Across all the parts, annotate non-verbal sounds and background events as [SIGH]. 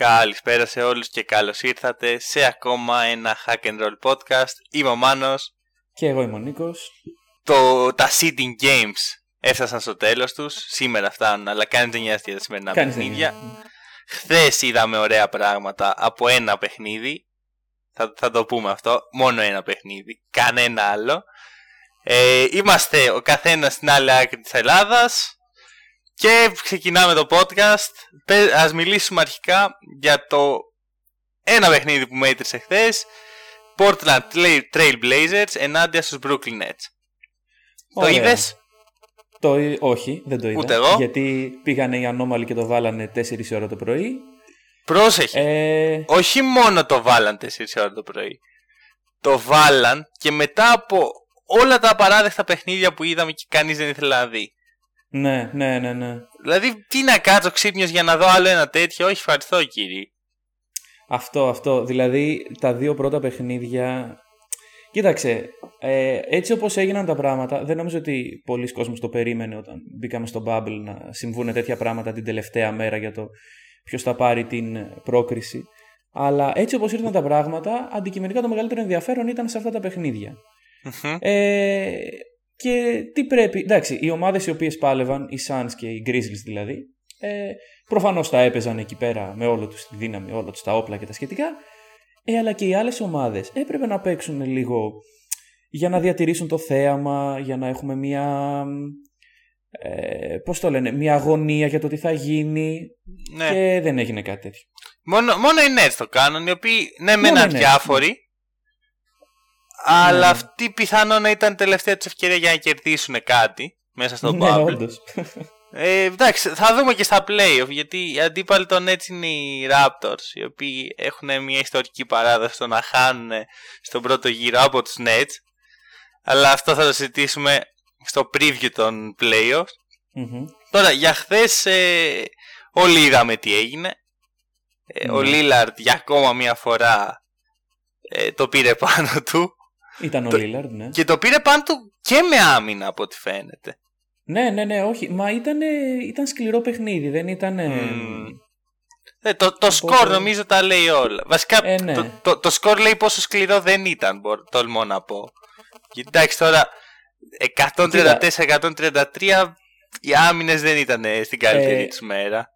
Καλησπέρα σε όλους και καλώς ήρθατε σε ακόμα ένα Hack and Roll podcast. Είμαι ο Μάνος. Και εγώ είμαι ο Νίκος. Το, τα Seeding Games έφτασαν στο τέλος τους. Σήμερα φτάνουν, αλλά κανείς δεν νοιάζεται για τα σημερινά Κανείς δεν παιχνίδια. είναι. Χθες είδαμε ωραία πράγματα από ένα παιχνίδι. Θα, θα το πούμε αυτό. Μόνο ένα παιχνίδι. Κανένα άλλο. Ε, είμαστε ο καθένας στην άλλη άκρη της Ελλάδας. Και ξεκινάμε το podcast. Πε- Ας μιλήσουμε αρχικά για το ένα παιχνίδι που μέτρησε χθες. Portland Trail- Trail Blazers ενάντια στους Brooklyn Nets. Το Ωραία. είδες; Το, εί- όχι, δεν το είδα. Ούτε εγώ. Γιατί πήγανε οι ανώμαλοι και το βάλανε 4 ώρα το πρωί. Πρόσεχε. Ε, Όχι μόνο το βάλαν 4 ώρα το πρωί. Το βάλαν και μετά από όλα τα απαράδεκτα παιχνίδια που είδαμε και κανείς δεν ήθελε να δει. Ναι, ναι, ναι, ναι. Δηλαδή, τι να κάτσω ξύπνιος για να δω άλλο ένα τέτοιο; Όχι, ευχαριστώ κύριε. Αυτό, αυτό. Δηλαδή τα δύο πρώτα παιχνίδια. Κοίταξε, ε, έτσι όπως έγιναν τα πράγματα, δεν νομίζω ότι πολλοί κόσμος το περίμενε όταν μπήκαμε στο Bubble να συμβούν τέτοια πράγματα την τελευταία μέρα για το ποιος θα πάρει την πρόκριση. Αλλά έτσι όπως ήρθαν τα πράγματα, αντικειμενικά το μεγαλύτερο ενδιαφέρον ήταν σε αυτά τα παιχνίδια. Μμμ. Ε, και τι πρέπει. Εντάξει, οι ομάδες οι οποίες πάλευαν, οι Suns και οι Grizzlies δηλαδή, ε, προφανώς τα έπαιζαν εκεί πέρα με όλο τους τη δύναμη, όλα τους τα όπλα και τα σχετικά. Ε, αλλά και οι άλλες ομάδες έπρεπε να παίξουν λίγο για να διατηρήσουν το θέαμα, για να έχουμε μια. Ε, πώς το λένε, μια αγωνία για το τι θα γίνει Ναι. και δεν έγινε κάτι τέτοιο. Μόνο, μόνο οι Nets το κάνουν, οι οποίοι ναι, μεν Μόνο είναι οι Nets, αδιάφοροι, αλλά Ναι. αυτή πιθανόν να ήταν η τελευταία τους ευκαιρία για να κερδίσουν κάτι μέσα στο ναι, bubble. όντως. Ε, εντάξει, θα δούμε και στα playoff, γιατί οι αντίπαλοι των Nets είναι οι Raptors, οι οποίοι έχουν μια ιστορική παράδοση στο να χάνουν στον πρώτο γύρο από τους Nets. Αλλά αυτό θα το συζητήσουμε στο preview των playoffs. Μμμ. Τώρα, για χθες όλοι είδαμε τι έγινε. Ε, Ο Ναι. Λίλαρντ για ακόμα μια φορά ε, το πήρε [LAUGHS] πάνω του. Ήταν ο Το- Λίλαρντ, ναι. Και το πήρε πάνω του και με άμυνα από ό,τι φαίνεται. Ναι, ναι, ναι, όχι. Μα ήταν, ήταν σκληρό παιχνίδι, δεν ήταν. Μμμ. Ε, το, το σκορ νομίζω τα λέει όλα. Βασικά Ε, ναι. το, το, το σκορ λέει πόσο σκληρό δεν ήταν, μπορώ, τολμώ να πω. Κοιτάξτε τώρα, 134-133 οι άμυνες δεν ήταν ε, στην καλύτερη Ε, τους μέρα.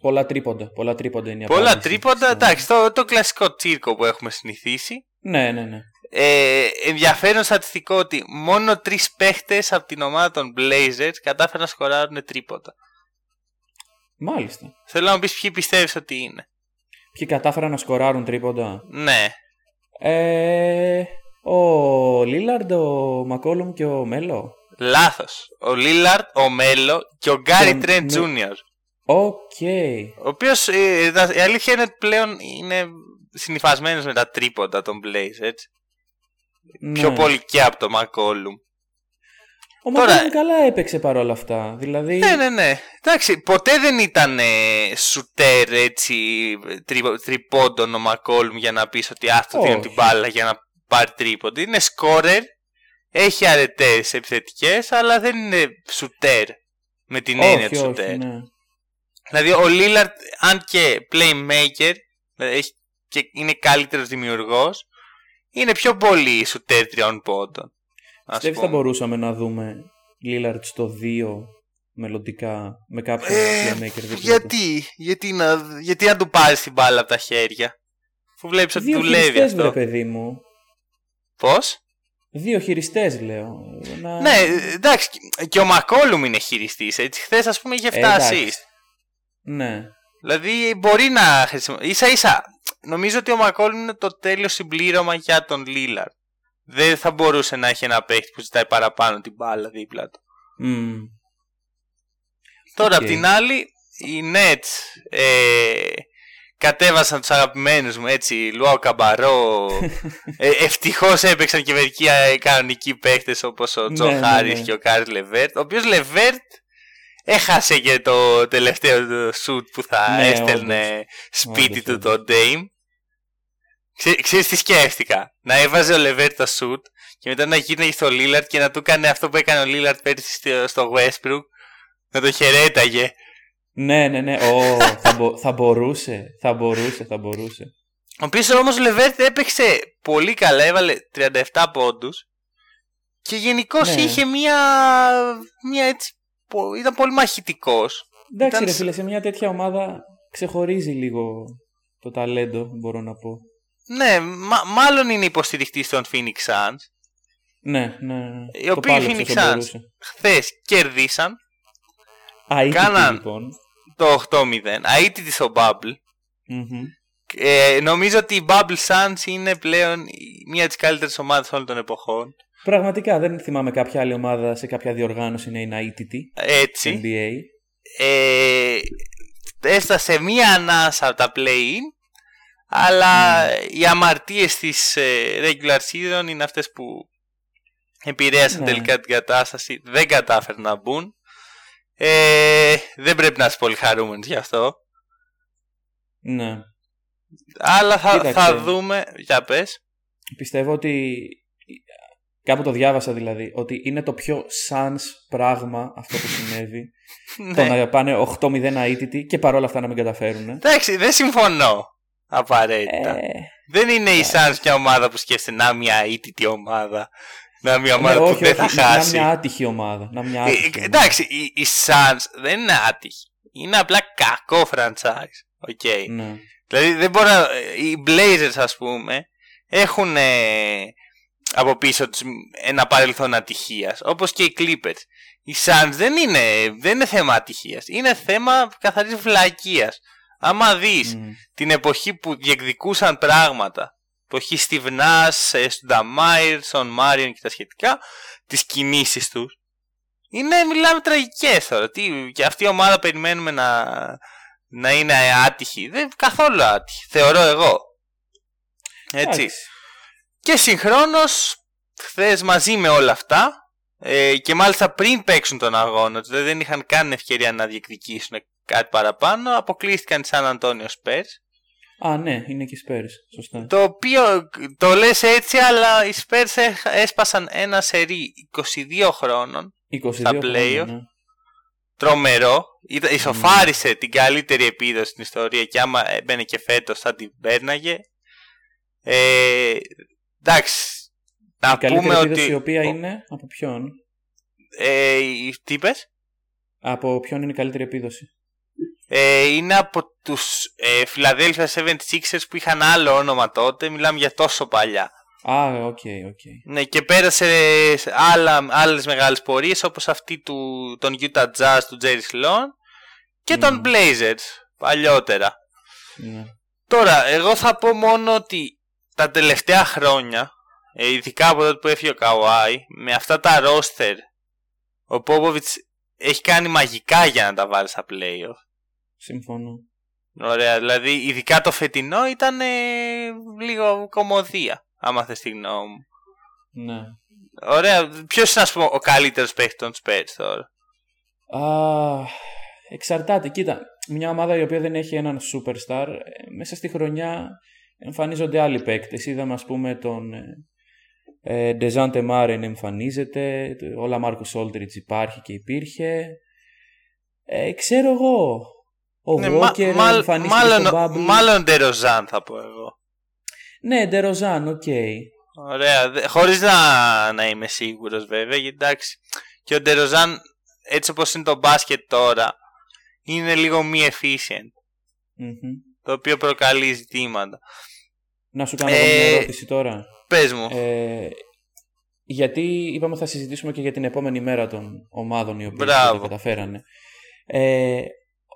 Πολλά τρίποντα. Πολλά τρίποντα είναι η Πολλά απάντηση. τρίποντα, εντάξει, το, το κλασικό τσίρκο που έχουμε συνηθίσει. Ναι, ναι, ναι. Ε, ενδιαφέρον στατιστικό ότι μόνο τρεις παίχτες από την ομάδα των Blazers κατάφεραν να σκοράρουν τρίποντα. Μάλιστα. Θέλω να μου πεις ποιοι πιστεύεις ότι είναι. Ποιοι κατάφεραν να σκοράρουν τρίποντα; Ναι. Ε, ο Λίλαρντ, ο Μακόλουμ και ο Μέλο. Λάθος. Ο Λίλαρντ, ο Μέλο και ο Γκάρι Τον- Τρέντ ναι. Τζούνιορ. Οκ. Ο οποίος η αλήθεια είναι ότι πλέον είναι συνυφασμένος με τα τρίποντα των Blazers. Έτσι. Ναι. Πιο πολύ και από το Μακόλουμ. Ο Τώρα- Μακόλουμ καλά έπαιξε παρόλα αυτά. Δηλαδή. Ναι, ναι, ναι. Εντάξει, ποτέ δεν ήταν ε, σουτέρ έτσι τρι, τριπώντων ο Μακόλουμ για να πεις ότι αυτό δίνει Όχι. την μπάλα για να πάρει τρίποντα. Είναι σκόρερ, έχει αρετές επιθετικές, αλλά δεν είναι σουτέρ με την έννοια όχι, του όχι, σουτέρ. ναι. Δηλαδή ο Λίλαρτ, αν και playmaker, δηλαδή έχει και είναι καλύτερος δημιουργός, είναι πιο πολύ σουτέρ τριών πόντων. ας Πιστεύεις θα πούμε. μπορούσαμε να δούμε Λίλαρντ στο 2 μελλοντικά με κάποιον Ε, playmaker δίπλα του; γιατί, γιατί, να, γιατί να του πάρεις την μπάλα από τα χέρια; Αφού βλέπεις ότι Δύο δουλεύει χειριστές, βρε αυτό. παιδί μου. Πώς; Δύο χειριστές, λέω. Να... Ναι, εντάξει, και ο Μακόλουμ είναι χειριστής. Έτσι, χθες ας πούμε είχε Ε, φτάσει. εντάξει. Ναι. δηλαδή μπορεί να χρησιμοποιήσει. ίσα ίσα, νομίζω ότι ο Μακόλουμ είναι το τέλειο συμπλήρωμα για τον Λίλαρντ. Δεν θα μπορούσε να έχει ένα παίχτη που ζητάει παραπάνω την μπάλα δίπλα του. Μμ. Τώρα, Οκ. απ' την άλλη, οι Nets ε, κατέβασαν τους αγαπημένους μου, έτσι, Λουαγού Καμπαρό. [LAUGHS] ε, ευτυχώς έπαιξαν και μερικοί ε, κανονικοί παίχτες όπως ο Τζο Ναι, ναι, Χάρις ναι. και ο Κάρις Λεβέρτ, ο οποίος Λεβέρτ έχασε και το τελευταίο του σουτ που θα Ναι, έστελνε σπίτι Όντως, του όντως. τον Dame. Ξέ, ξέρεις τι σκέφτηκα; Να έβαζε ο Λεβέρτ το σουτ και μετά να γύρναγε στο Λίλαρντ και να του έκανε αυτό που έκανε ο Λίλαρντ πέρυσι στο- στο Westbrook. Να το χαιρέταγε. Ναι, ναι, ναι. Ω, θα, μπο- θα μπορούσε. Θα μπορούσε, θα μπορούσε. Ο οποίος όμως ο Λεβέρτ έπαιξε πολύ καλά, έβαλε 37 πόντους. Και γενικώς Ναι. είχε μία. μία έτσι. πο- ήταν πολύ μαχητικός. Εντάξει, Ήταν ρε σ- φίλε, σε μια τέτοια ομάδα ξεχωρίζει λίγο το ταλέντο, μπορώ να πω. Ναι, μα- μάλλον είναι υποστηριχτής των Phoenix Suns. Ναι, ναι. ναι. Οι Το οποίοι πάλεψε Phoenix όσο Suns μπορούσε. χθες κέρδισαν Α, είχε Κάναν. λοιπόν. το 8-0. Αίτητη στο Bubble. Μμμ. Ε, νομίζω ότι οι Bubble Suns είναι πλέον η- μία από τι καλύτερες ομάδες όλων των εποχών. Πραγματικά δεν θυμάμαι κάποια άλλη ομάδα σε κάποια διοργάνωση να είναι αίτητη. Έτσι. NBA. Ε, έφτασε μία ανάσα από τα play-in, αλλά οι αμαρτίες της ε, regular season είναι αυτές που επηρέασαν Ναι. τελικά την κατάσταση. Δεν κατάφεραν να μπουν. Ε, δεν πρέπει να είσαι πολύ χαρούμενος γι' αυτό. Ναι. Αλλά θα, Κοίταξε. θα δούμε. Για πες. Πιστεύω ότι. Κάπου το διάβασα δηλαδή. Ότι είναι το πιο sans πράγμα αυτό που συνέβη. [LAUGHS] το ναι. να πάνε 8-0 αίτητοι και παρόλα αυτά να μην καταφέρουν. Εντάξει, δεν συμφωνώ απαραίτητα. Ε, Δεν είναι η Suns μια ομάδα που σκέφτεται να μια ήττητη ομάδα. Να μια ομάδα ναι, που όχι, δεν όχι, θα να- χάσει. Να μια άτυχη ομάδα. Να μια Ε, άτυχη ε, ομάδα. εντάξει, οι, οι Suns δεν είναι άτυχοι. Είναι απλά κακό franchise. Okay. Ναι. Δηλαδή δεν μπορώ να... Οι Blazers ας πούμε έχουν ε, από πίσω τους ένα παρελθόν ατυχίας. Όπως και οι Clippers. Οι Suns δεν είναι, δεν είναι θέμα ατυχίας. Είναι θέμα καθαρής βλακείας. Άμα δεις Μμ. την εποχή που διεκδικούσαν πράγματα. Εποχή Steve Nash, ε, Στουνταμάιρ, Σον Μάριον και τα σχετικά, τις κινήσεις τους. Είναι, μιλάμε τραγικές τώρα. Τι, και αυτή η ομάδα περιμένουμε να, να είναι άτυχη. Δεν καθόλου άτυχη. Θεωρώ εγώ. Έτσι. Εντάξει. Και συγχρόνως, χθες μαζί με όλα αυτά, ε, και μάλιστα πριν παίξουν τον αγώνα τους, δηλαδή δεν είχαν καν ευκαιρία να διεκδικήσουν κάτι παραπάνω, αποκλείστηκαν οι Σαν Antonio Spurs. Α, ναι, είναι και οι Spurs. Σωστά. Το οποίο το λες έτσι, αλλά οι Spurs έχ- έσπασαν ένα σερί 22 χρόνων, 22 στα χρόνια, playoff. ναι. τρομερό. Ήταν- Ισοφάρισε την καλύτερη επίδοση στην ιστορία και άμα έμπαινε και φέτος θα την πέρναγε. Ε, εντάξει, να Η καλύτερη πούμε επίδοση ότι... η οποία είναι από ποιον; Ε, η- τι είπες; Από ποιον είναι η καλύτερη επίδοση; Ε, είναι από τους ε, Philadelphia 76ers που είχαν άλλο όνομα τότε. Μιλάμε για τόσο παλιά. Α, OK, OK. Ναι, και πέρασε σε άλλα, άλλες μεγάλες πορείες όπως αυτή του, των Utah Jazz του Jerry Sloan και των Μμμ. Blazers παλιότερα. Ναι. Τώρα, εγώ θα πω μόνο ότι τα τελευταία χρόνια, ε, ειδικά από τότε που έφυγε ο Καουάι, με αυτά τα roster, ο Popovich έχει κάνει μαγικά για να τα βάλει στα playoff. Συμφωνώ. Ωραία, δηλαδή ειδικά το φετινό ήταν ε, λίγο κομμωδία, άμα θες τη γνώμη μου. Ναι. Ωραία, ποιος είναι ας πούμε ο καλύτερος παίκτης των Spurs τώρα; Α, εξαρτάται. Κοίτα, μια ομάδα η οποία δεν έχει έναν superstar, ε, μέσα στη χρονιά εμφανίζονται άλλοι παίκτες. Είδαμε ας πούμε τον ε, Ντεζάντε Μάρεϊ εμφανίζεται, το- ο Λαμάρκους Όλντριτζ υπάρχει και υπήρχε. Ε, ξέρω εγώ. Ο Ναι, μα- Walker μάλλ- εμφανίστηκε μάλλον, στο Bubble. μάλλον Ντεροζάν θα πω εγώ. Ναι, Ντεροζάν, οκ. Ωραία, δε- χωρίς να, να είμαι σίγουρος βέβαια, γιατί εντάξει. Και ο Ντεροζάν, έτσι όπως είναι το μπάσκετ τώρα, είναι λίγο μη efficient, Μμμ. το οποίο προκαλεί ζητήματα. Να σου κάνω Ε, εγώ μια ερώτηση τώρα. Πες μου. Ε, γιατί είπαμε ότι θα συζητήσουμε και για την επόμενη μέρα των ομάδων οι οποίες Μπράβο. δεν τα καταφέρανε. Ε,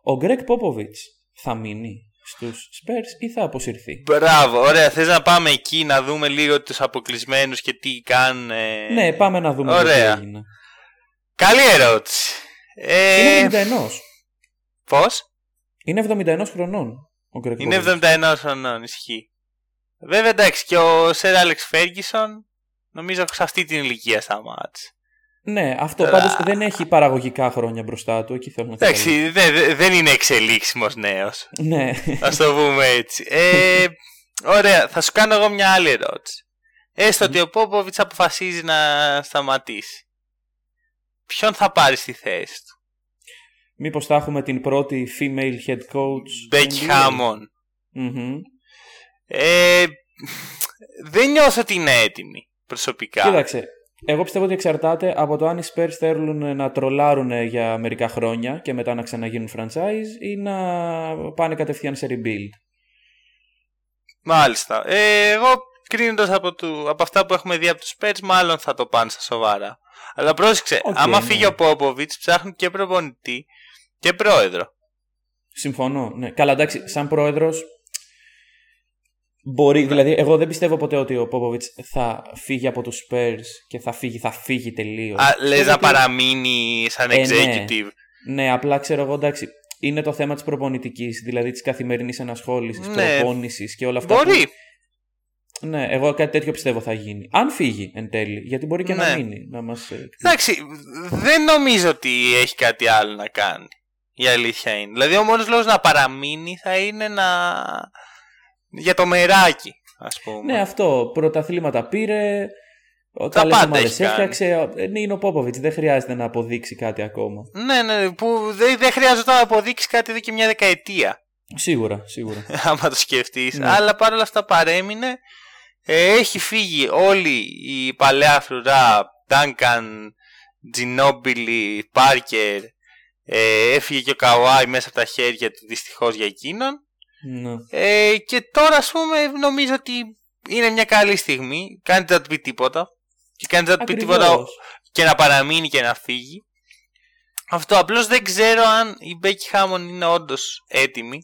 ο Γκρέκ Πόποβιτς θα μείνει στους Spurs ή θα αποσυρθεί; Μπράβο, ωραία. Θες να πάμε εκεί να δούμε λίγο τους αποκλεισμένους και τι κάνουν. ε, Ναι, πάμε να δούμε ωραία. τι έγινε. Καλή ερώτηση. Ε, Είναι 71. πώς; Είναι 71 χρονών ο Γκρέκ Είναι Πόποβιτς. 71 χρονών, ισχύει. Βέβαια εντάξει και ο Σερ Άλεξ Φέργισον νομίζω σε αυτή την ηλικία σταμάτησε. Ναι, αυτό Τώρα- πάντως δεν έχει παραγωγικά χρόνια μπροστά του. Εκεί θέλω να καταλήξω. Εντάξει, δε- δε- δεν είναι εξελίξιμος νέος. Ναι. Α το πούμε έτσι. Ε, ωραία, θα σου κάνω εγώ μια άλλη ερώτηση. Έστω ότι ο Πόποβιτς αποφασίζει να σταματήσει. Ποιον θα πάρεις στη θέση του; Μήπως θα έχουμε την πρώτη female head coach; Becky Hammond. mm Ε, δεν νιώθω ότι είναι έτοιμη προσωπικά. Κοίταξε, εγώ πιστεύω ότι εξαρτάται από το αν οι Spurs θέλουν να τρολάρουν για μερικά χρόνια και μετά να ξαναγίνουν franchise ή να πάνε κατευθείαν σε rebuild. Μάλιστα. Ε, εγώ κρίνοντας από, από αυτά που έχουμε δει από τους Spurs, μάλλον θα το πάνε στα σοβαρά. Αλλά πρόσεξε, Οκ, άμα ναι. φύγει ο Πόποβιτς, ψάχνουν και προπονητή και πρόεδρο. Συμφωνώ. Ναι. Καλά, εντάξει, σαν πρόεδρος. Μπορεί, δηλαδή, εγώ δεν πιστεύω ποτέ ότι ο Πόποβιτς θα φύγει από τους Spurs και θα φύγει, θα φύγει τελείως. Α, λες να παραμείνει σαν Ε, ναι. executive. Ναι, απλά ξέρω εγώ, εντάξει, είναι το θέμα της προπονητικής, δηλαδή της καθημερινής ενασχόλησης, Ναι. προπόνησης και όλα αυτά. Μπορεί. Που... Ναι, εγώ κάτι τέτοιο πιστεύω θα γίνει. Αν φύγει εν τέλει, γιατί μπορεί και να Ναι. μείνει. Να μας... ε, Εντάξει, δεν νομίζω ότι έχει κάτι άλλο να κάνει. Η αλήθεια είναι. Δηλαδή, ο μόνος λόγος να παραμείνει θα είναι να. Για το μεράκι, ας πούμε. Ναι, αυτό. Πρωταθλήματα πήρε. Τα Καλέ πάντα ομάδε έχει κάνει. έφτιαξε. Ε, Είναι ο Πόποβιτς, δεν χρειάζεται να αποδείξει κάτι ακόμα. Ναι, ναι, που δεν, δεν χρειάζεται να αποδείξει κάτι εδώ και μια δεκαετία. Σίγουρα, σίγουρα. [LAUGHS] άμα το σκεφτείς. Ναι. Αλλά παρόλα αυτά παρέμεινε. Ε, έχει φύγει όλη η παλαιά φρουρά Duncan, Ginobili, Parker. Ε, έφυγε και ο Καουάι μέσα από τα χέρια του δυστυχώς για εκείνον. Ναι. Ε, και τώρα ας πούμε νομίζω ότι είναι μια καλή στιγμή. Κάνει να του πει τίποτα. Και κάνει να του πει τίποτα Ακριβώς. και να παραμείνει και να φύγει. Αυτό απλώς δεν ξέρω αν η Becky Hammond είναι όντως έτοιμη.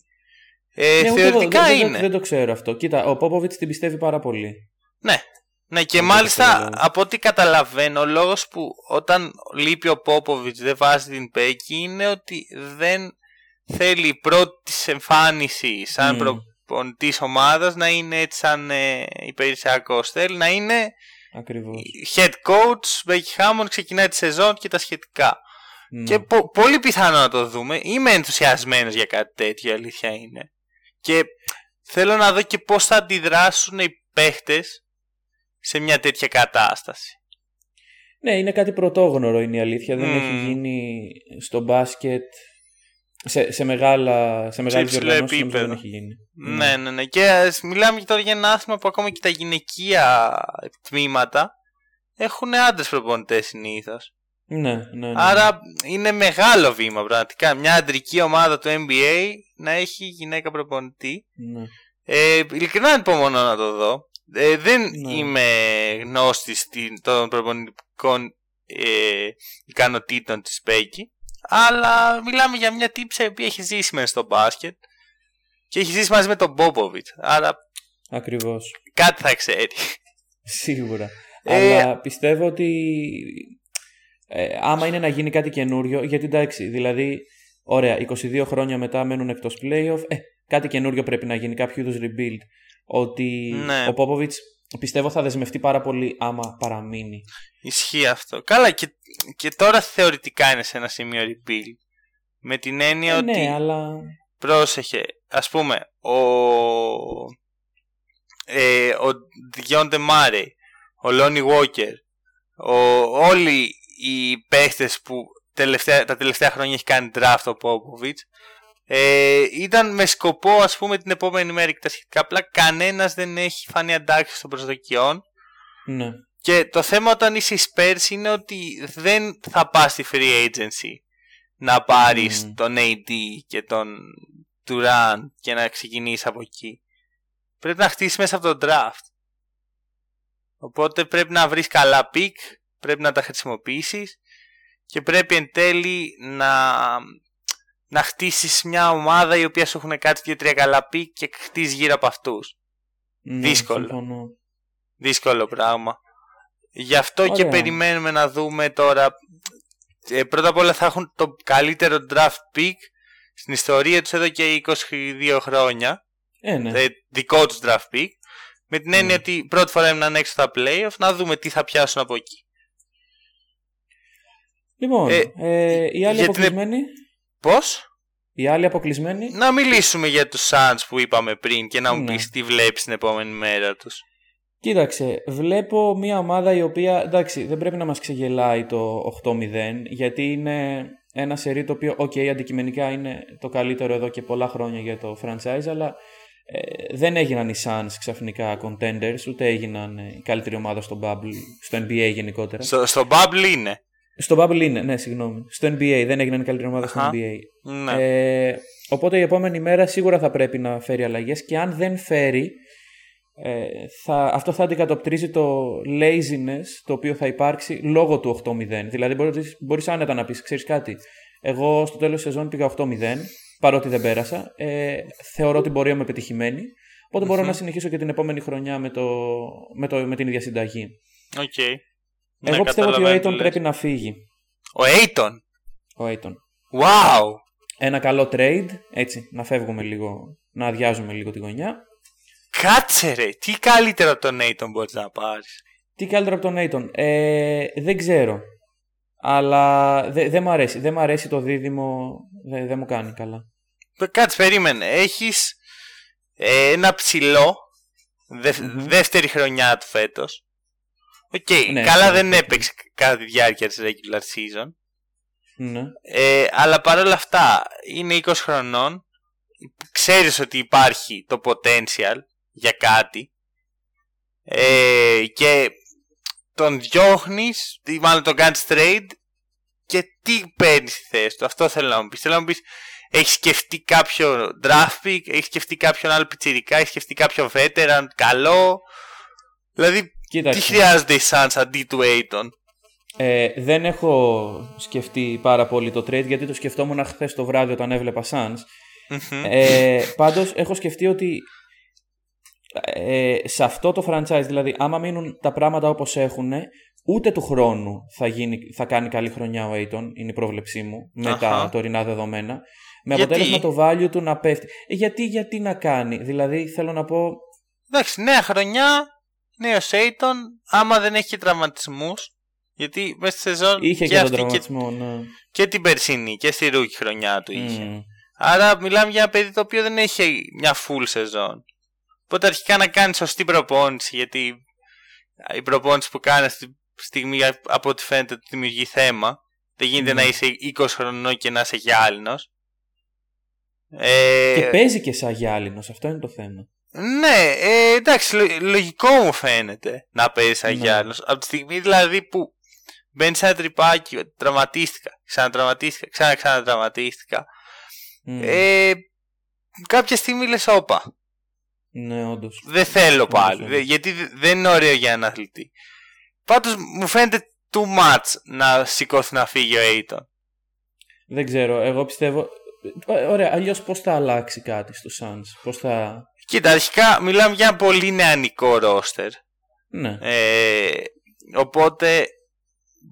Ε, Ναι, ούτε εγώ, θεωρητικά δεν, δεν- είναι. Δεν, το ξέρω αυτό. Κοίτα, ο Πόποβιτς την πιστεύει πάρα πολύ. Ναι. Ναι, και Δεν μάλιστα καταλαβαίνω. από ό,τι καταλαβαίνω, ο λόγος που όταν λείπει ο Πόποβιτς δεν βάζει την Πέκη είναι ότι δεν θέλει η πρώτη της εμφάνιση σαν Μμμ. προπονητής ομάδας να είναι έτσι σαν ε, υπηρεσιακός. Θέλει να είναι Ακριβώς. head coach, Becky Hammond, ξεκινάει τη σεζόν και τα σχετικά. Ναι. Και πο- πολύ πιθανό να το δούμε. Είμαι ενθουσιασμένος για κάτι τέτοιο, η αλήθεια είναι. Και θέλω να δω και πώς θα αντιδράσουν οι παίχτες σε μια τέτοια κατάσταση. Ναι, είναι κάτι πρωτόγνωρο είναι η αλήθεια. Δεν Μμμ. έχει γίνει στο μπάσκετ σε, σε, μεγάλα, σε μεγάλες υψηλό διοργανώσεις νομίζω επίπεδο. δεν έχει γίνει. Ναι, ναι, ναι. Και ας μιλάμε και τώρα για ένα άθλημα που ακόμα και τα γυναικεία τμήματα έχουν άντρες προπονητές συνήθως. Ναι, ναι, ναι. Άρα είναι μεγάλο βήμα πραγματικά. Μια αντρική ομάδα του NBA να έχει γυναίκα προπονητή. ναι. Ε, ειλικρινά ανυπομονώ να το δω. Ε, δεν Ναι. είμαι γνώστης την- των προπονητικών ε, ικανοτήτων της Πέκη. Αλλά μιλάμε για μια τύψη η οποία έχει ζήσει μέσα στο μπάσκετ και έχει ζήσει μαζί με τον Μπόποβιτ. Άρα Ακριβώς. κάτι θα ξέρει. Σίγουρα. Ε, Αλλά πιστεύω ότι ε, άμα είναι να γίνει κάτι καινούριο, γιατί εντάξει, δηλαδή, ωραία, 22 χρόνια μετά μένουν εκτός playoff, ε, κάτι καινούριο πρέπει να γίνει, κάποιο είδους rebuild. Ότι Ναι. ο Πόποβιτς πιστεύω θα δεσμευτεί πάρα πολύ άμα παραμείνει. Ισχύει αυτό. Καλά, και, και τώρα θεωρητικά είναι σε ένα σημείο rebuild. Με την έννοια Ε, ότι. ναι, αλλά... Πρόσεχε, ας πούμε, ο, ε, ο Διόντε Μάρε, ο Λόνι Βόκερ, ο, όλοι οι παίχτες που τελευταία, τα τελευταία χρόνια έχει κάνει draft ο Πόποβιτς, ε, ήταν με σκοπό ας πούμε την επόμενη μέρα και τα σχετικά απλά κανένας δεν έχει φανεί αντάξει των προσδοκιών Ναι. και το θέμα όταν είσαι οι Spurs είναι ότι δεν θα πας στη free agency να πάρεις Μμμ. τον AD και τον Durant και να ξεκινήσεις από εκεί. Πρέπει να χτίσεις μέσα από τον draft. Οπότε πρέπει να βρεις καλά pick, πρέπει να τα χρησιμοποιήσεις και πρέπει εν τέλει να, να χτίσεις μια ομάδα η οποία σου έχουν κάτι δύο-τρία καλά pick και χτίσεις γύρω από αυτούς. ναι, Δύσκολο. συμφωνώ. Δύσκολο πράγμα. Γι' αυτό και Ωραία. περιμένουμε να δούμε τώρα. Ε, πρώτα απ' όλα θα έχουν το καλύτερο draft pick στην ιστορία τους εδώ και 22 χρόνια. Ε, ναι. Ε, δικό τους draft pick. Με την έννοια Ναι. ότι πρώτη φορά έμειναν έξω στα playoff να δούμε τι θα πιάσουν από εκεί. Λοιπόν, Ε, ε, οι άλλοι για την- αποκλεισμένοι. Πώς; Οι άλλοι αποκλεισμένοι. Να μιλήσουμε για τους Suns που είπαμε πριν και να μου Ναι. πεις τι βλέπεις την επόμενη μέρα τους. Κοίταξε, βλέπω μια ομάδα η οποία, εντάξει, δεν πρέπει να μας ξεγελάει το 8-0, γιατί είναι ένα σερί το οποίο, ok, αντικειμενικά είναι το καλύτερο εδώ και πολλά χρόνια για το franchise, αλλά ε, δεν έγιναν οι Suns ξαφνικά contenders, ούτε έγιναν η καλύτερη ομάδα στο Bubble, στο NBA γενικότερα. Στο, στο Bubble είναι. Στο Bubble είναι, ναι, συγγνώμη. Στο NBA δεν έγιναν η καλύτερη ομάδα στο NBA. Ναι. Ε, οπότε η επόμενη μέρα σίγουρα θα πρέπει να φέρει αλλαγές και αν δεν φέρει, ε, θα, αυτό θα αντικατοπτρίζει το laziness το οποίο θα υπάρξει λόγω του 8-0. Δηλαδή μπορείς, μπορείς άνετα να πεις, ξέρεις κάτι, εγώ στο τέλος της σεζόν πήγα 8-0, παρότι δεν πέρασα, ε, θεωρώ την πορεία μου επιτυχημένη, μπορώ να συνεχίσω και την επόμενη χρονιά με, το, με, το, με την ίδια συνταγή. Okay. Εγώ ναι, πιστεύω ότι ο Aiton πρέπει να φύγει. Ο Aiton? Ο Aiton. Wow! Ένα καλό trade, έτσι, να φεύγουμε λίγο, να αδειάζουμε λίγο τη γωνιά. Κάτσε ρε, τι καλύτερο από τον Aiton μπορείς να πάρεις; Τι καλύτερο από τον Aiton. Ε, δεν ξέρω. Αλλά δεν δε μου αρέσει. Δεν μου αρέσει το δίδυμο. Δεν δε μου κάνει καλά. Κάτσε, περίμενε. Έχεις ε, ένα ψηλό δεύτερη χρονιά του φέτος. Οκ, ναι, καλά δεν έπαιξε κατά τη διάρκεια της regular season. Ναι. Ε, αλλά παρόλα αυτά είναι 20 χρονών. Ξέρεις ότι υπάρχει το potential για κάτι. Ε, και τον διώχνεις, μάλλον τον κάνεις trade και τι παίρνεις στη θέση του. Αυτό θέλω να μου πεις. Θέλω να μου πεις, έχεις σκεφτεί κάποιο draft pick, έχεις σκεφτεί κάποιον άλλο πιτσιρικά, έχεις σκεφτεί κάποιο veteran καλό. Δηλαδή, τι χρειάζεται η Suns αντί του Aiton. Ε, δεν έχω σκεφτεί πάρα πολύ το trade γιατί το σκεφτόμουν χθες το βράδυ όταν έβλεπα Suns. Ε, πάντως έχω σκεφτεί ότι ε, σε αυτό το franchise, δηλαδή άμα μείνουν τα πράγματα όπως έχουν, ούτε του χρόνου θα, γίνει, θα κάνει καλή χρονιά ο Aiton, είναι η πρόβλεψή μου, με τα τωρινά δεδομένα. Με αποτέλεσμα το value του να πέφτει. Ε, γιατί, γιατί να κάνει, δηλαδή θέλω να πω... Εντάξει, νέα χρονιά, νέο Aiton, άμα δεν έχει τραυματισμούς. Γιατί μέσα στη σεζόν είχε και, και τον τραυματισμό, και, ναι. και την περσινή και στη ρούκη χρονιά του είχε. Άρα μιλάμε για ένα παιδί το οποίο δεν έχει μια full σεζόν. Οπότε αρχικά να κάνει σωστή προπόνηση, γιατί η προπόνηση που κάνεις στη στιγμή από ό,τι φαίνεται ότι δημιουργεί θέμα. Δεν γίνεται να είσαι 20 χρονών και να είσαι γυάλινος. Ε... Και παίζει και σαν γυάλινος, αυτό είναι το θέμα. Ναι, ε, εντάξει, λογικό μου φαίνεται να παίζει σαν ναι. γυάλινος. Από τη στιγμή δηλαδή που μπαίνεις σε ένα τρυπάκι, τραυματίστηκα, ξανατραυματίστηκα, ξανά ξανατραυματίστηκα. Mm. Ε, κάποια στιγμή λες όπα. Ναι, όντως. Δεν θέλω πάλι. γιατί δεν είναι ωραίο για ένα αθλητή. Πάντως μου φαίνεται too much να σηκώθει να φύγει ο Aiton. Δεν ξέρω. Εγώ πιστεύω. Ωραία, αλλιώς πώς θα αλλάξει κάτι στο Suns. Πώς θα. Κοίτα, αρχικά μιλάμε για ένα πολύ νεανικό ρόστερ. Ναι. Ε, οπότε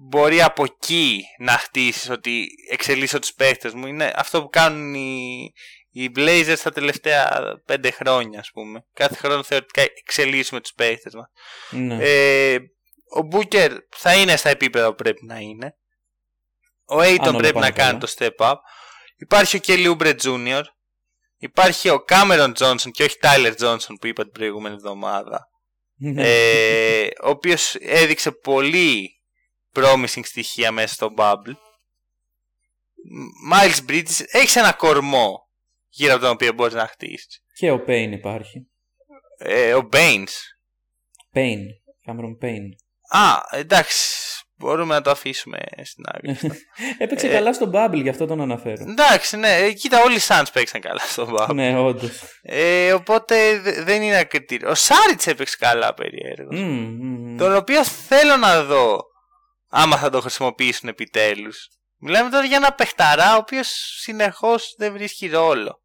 μπορεί από εκεί να χτίσεις ότι εξελίσσω τους παίχτες μου. Είναι αυτό που κάνουν οι, οι Blazers τα τελευταία πέντε χρόνια, ας πούμε. Κάθε χρόνο θεωρητικά εξελίσσουμε τους παίχτες μας. Ναι. Ε, ο Μπούκερ θα είναι στα επίπεδα που πρέπει να είναι. Ο Aiton πρέπει να κάνει το step up. Υπάρχει ο Kelly Oubre Jr. Υπάρχει ο Cameron Johnson και όχι Tyler Johnson που είπα την προηγούμενη εβδομάδα. Ναι. ε, ο οποίος έδειξε πολύ promising στοιχεία μέσα στο bubble. Miles Bridges έχεις ένα κορμό γύρω από τον οποίο μπορείς να χτίσεις. Και ο Payne υπάρχει. Ε, ο Baines. Payne. Cameron Payne. Α, εντάξει. Μπορούμε να το αφήσουμε στην άκρη. [LAUGHS] Έπαιξε ε, καλά στο Bubble, γι' αυτό τον αναφέρω. Εντάξει, ναι. Ε, κοίτα, όλοι οι Suns παίξαν καλά στο Bubble. ναι, όντως. Ε, οπότε δεν είναι ακριτήριο. Ο Σάριτς έπαιξε καλά περίεργο. Mm, mm, Τον οποίο θέλω να δω άμα θα το χρησιμοποιήσουν επιτέλους. Μιλάμε τώρα για ένα παιχταρά ο οποίος συνεχώς δεν βρίσκει ρόλο.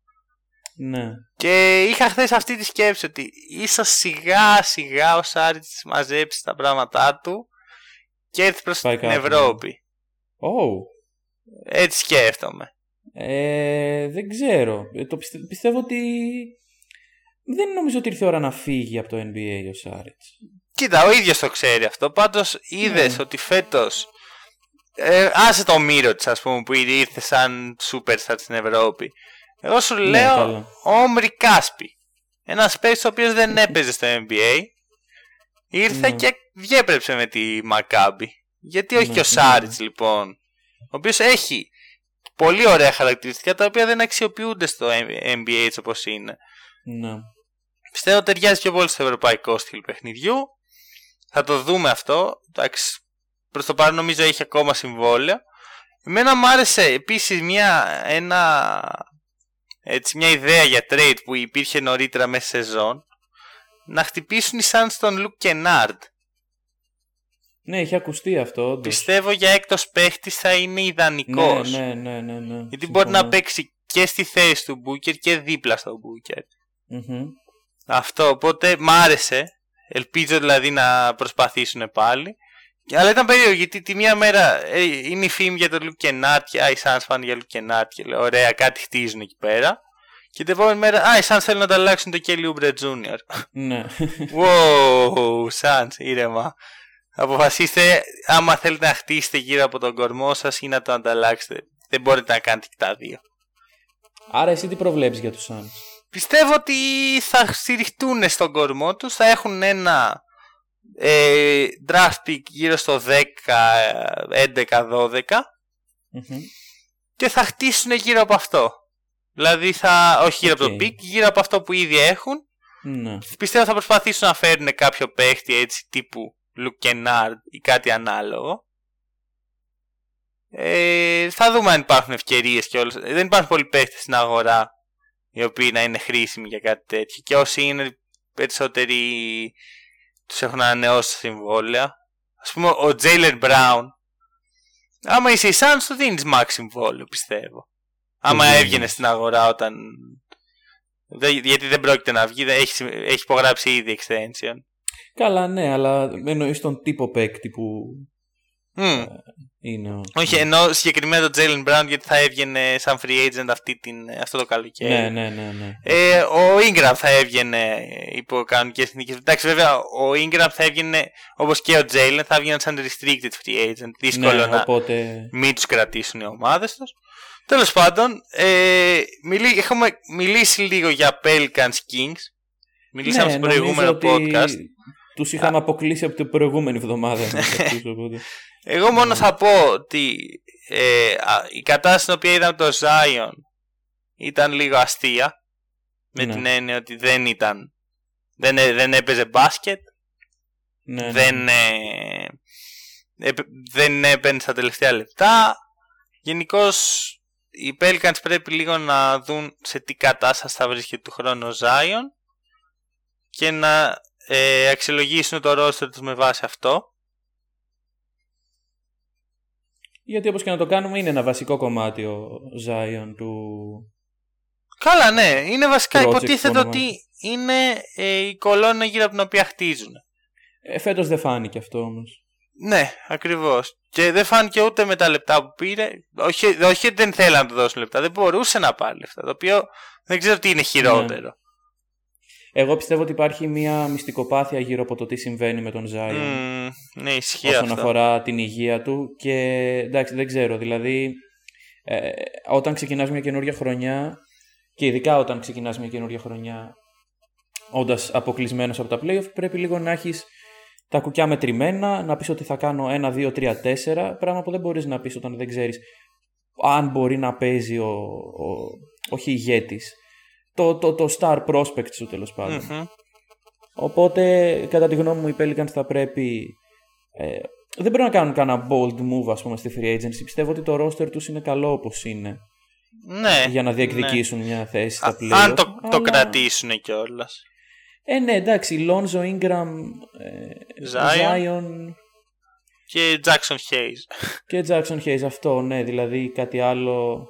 Ναι. Και είχα χθες αυτή τη σκέψη ότι ίσως σιγά σιγά ο Σάριτς μαζέψει τα πράγματά του και έρθει προς την Ευρώπη. Oh. Έτσι σκέφτομαι. Ε, δεν ξέρω. Ε, το πιστεύω ότι δεν νομίζω ότι ήρθε η ώρα να φύγει από το NBA ο Σάριτς. Κοίτα, ο ίδιος το ξέρει αυτό. Πάντως είδες ναι. ότι φέτος. Ε, άσε το μύρο της, ας πούμε, που ήρθε σαν superstar στην Ευρώπη. Εγώ σου ναι, λέω ο Όμρι Κάσπι. Ένας παίκτης ο οποίος δεν έπαιζε στο NBA. Ήρθε ναι. και διέπρεψε με τη Μακάμπη. Γιατί όχι ναι, και ο Σάριτς λοιπόν. Ο οποίος έχει πολύ ωραία χαρακτηριστικά τα οποία δεν αξιοποιούνται στο NBA έτσι όπως είναι. Ναι. Πιστεύω ταιριάζει πιο πολύ στο ευρωπαϊκό στυλ παιχνιδιού. Θα το δούμε αυτό. Εντάξει, προς το παρόν νομίζω έχει ακόμα συμβόλαιο. Εμένα μου άρεσε επίσης μια, ένα, έτσι, μια ιδέα για trade που υπήρχε νωρίτερα μέσα σε σεζόν. Να χτυπήσουν οι Suns τον Luke Kennard. Ναι, έχει ακουστεί αυτό. Όντως. Πιστεύω για έκτος παίχτης θα είναι ιδανικός. Ναι, ναι, ναι, ναι, ναι. Γιατί Συμφωνώ. μπορεί να παίξει και στη θέση του Booker και δίπλα στο Booker. Μμμ. Αυτό, οπότε μ' άρεσε. Ελπίζω δηλαδή να προσπαθήσουν πάλι. Αλλά ήταν περίεργο γιατί τη μία μέρα ε, είναι η φήμη για τον Luke Kennard και α, οι Suns πάνε για Luke Kennard και λέω ωραία κάτι χτίζουν εκεί πέρα. Και την επόμενη μέρα, α, οι Suns θέλουν να τα αλλάξουν το Kelly Oubre Jr. Ναι. wow, Suns, ήρεμα. Αποφασίστε άμα θέλετε να χτίσετε γύρω από τον κορμό σας ή να το ανταλλάξετε. Δεν μπορείτε να κάνετε και τα δύο. Άρα εσύ τι προβλέψεις για τους Suns. Πιστεύω ότι θα στηριχτούν στον κορμό τους, θα έχουν ένα ε, draft pick γύρω στο 10, 11, 12 Μμμ. και θα χτίσουν γύρω από αυτό. Δηλαδή θα, όχι γύρω από το OK. pick, γύρω από αυτό που ήδη έχουν. Ναι. Πιστεύω θα προσπαθήσουν να φέρουν κάποιο παίχτη έτσι τύπου Luke Kennard ή κάτι ανάλογο. Ε, θα δούμε αν υπάρχουν ευκαιρίες και όλες. Δεν υπάρχουν πολλοί παίχτες στην αγορά οι οποίοι να είναι χρήσιμοι για κάτι τέτοιο. Και όσοι είναι περισσότεροι τους έχουν ανανεώσει τα συμβόλαια. Ας πούμε ο Jalen Brown. Άμα είσαι η Suns του δίνεις max συμβόλαιο πιστεύω. Άμα δίνεις. έβγαινε στην αγορά όταν... Δεν- γιατί δεν πρόκειται να βγει, δεν- έχει, συμ- έχει υπογράψει ήδη extension. Καλά, ναι, αλλά εννοείς τον τύπο παίκτη που Μμ. είναι ο... Όχι, ενώ συγκεκριμένα το Jalen Brown γιατί θα έβγαινε σαν free agent αυτή την, αυτό το καλοκαίρι. Ναι, ναι, ναι, ναι. Ε, ο Ingram θα έβγαινε υπό κανονικές συνθήκες. Εντάξει, βέβαια, ο Ingram θα έβγαινε όπως και ο Jalen θα έβγαιναν σαν restricted free agent. Δύσκολο ναι, να οπότε... μην τους κρατήσουν οι ομάδες τους. Τέλος πάντων, ε, μιλή, έχουμε μιλήσει λίγο για Pelicans Kings. Μιλήσαμε ναι, στο προηγούμενο νομίζω ότι podcast. Τους είχαμε αποκλείσει από την προηγούμενη εβδομάδα. εμείς [LAUGHS] αυτούς, οπότε. Εγώ μόνο θα πω ότι ε, α, η κατάσταση στην οποία είδαμε το Zion ήταν λίγο αστεία. Με Ναι. την έννοια ότι δεν ήταν. Δεν, έ- δεν έπαιζε μπάσκετ. ναι, ναι. δεν, ε, έπαι- δεν έπαιρνε στα τελευταία λεπτά. Γενικώς οι Pelicans πρέπει λίγο να δουν σε τι κατάσταση θα βρίσκεται του χρόνου ο Zion και να ε, αξιολογήσουν το roster τους με βάση αυτό. Γιατί όπως και να το κάνουμε είναι ένα βασικό κομμάτι ο Zion του... Καλά, ναι. Είναι βασικά Project υποτίθεται όνομα. ότι είναι ε, η κολόνα γύρω από την οποία χτίζουν. Ε, φέτος δεν φάνηκε αυτό όμως. Ναι, ακριβώς. Και δεν φάνηκε ούτε με τα λεπτά που πήρε. Όχι, όχι ότι δεν θέλανε να του δώσουν λεπτά. Δεν μπορούσε να πάρει λεφτά. Το οποίο δεν ξέρω τι είναι χειρότερο. Εγώ πιστεύω ότι υπάρχει μια μυστικοπάθεια γύρω από το τι συμβαίνει με τον Zion. Μμμ, ναι, ισχύει όσον αυτό. αφορά την υγεία του και εντάξει δεν ξέρω δηλαδή ε, όταν ξεκινάς μια καινούργια χρονιά και ειδικά όταν ξεκινάς μια καινούργια χρονιά όντας αποκλεισμένος από τα playoff πρέπει λίγο να έχεις τα κουκιά μετρημένα, να πεις ότι θα κάνω 1, 2, 3, 4 πράγμα που δεν μπορείς να πεις όταν δεν ξέρεις αν μπορεί να παίζει ο, ο, όχι ηγέτης το, το, το star prospect σου τέλος πάντων. Μμμ. Οπότε, κατά τη γνώμη μου, οι Pelicans θα πρέπει. Ε, δεν πρέπει να κάνουν κανένα bold move, ας πούμε, στη free agency. Πιστεύω ότι το roster τους είναι καλό όπως είναι Ναι. για να διεκδικήσουν μια θέση στα Α, playoff. αν το, το αλλά- κρατήσουν κιόλας. Ε, ναι, εντάξει. Lonzo Ingram, ε, Zion. Zion Και Jackson Hayes. και Jackson Hayes. Αυτό, ναι, δηλαδή κάτι άλλο.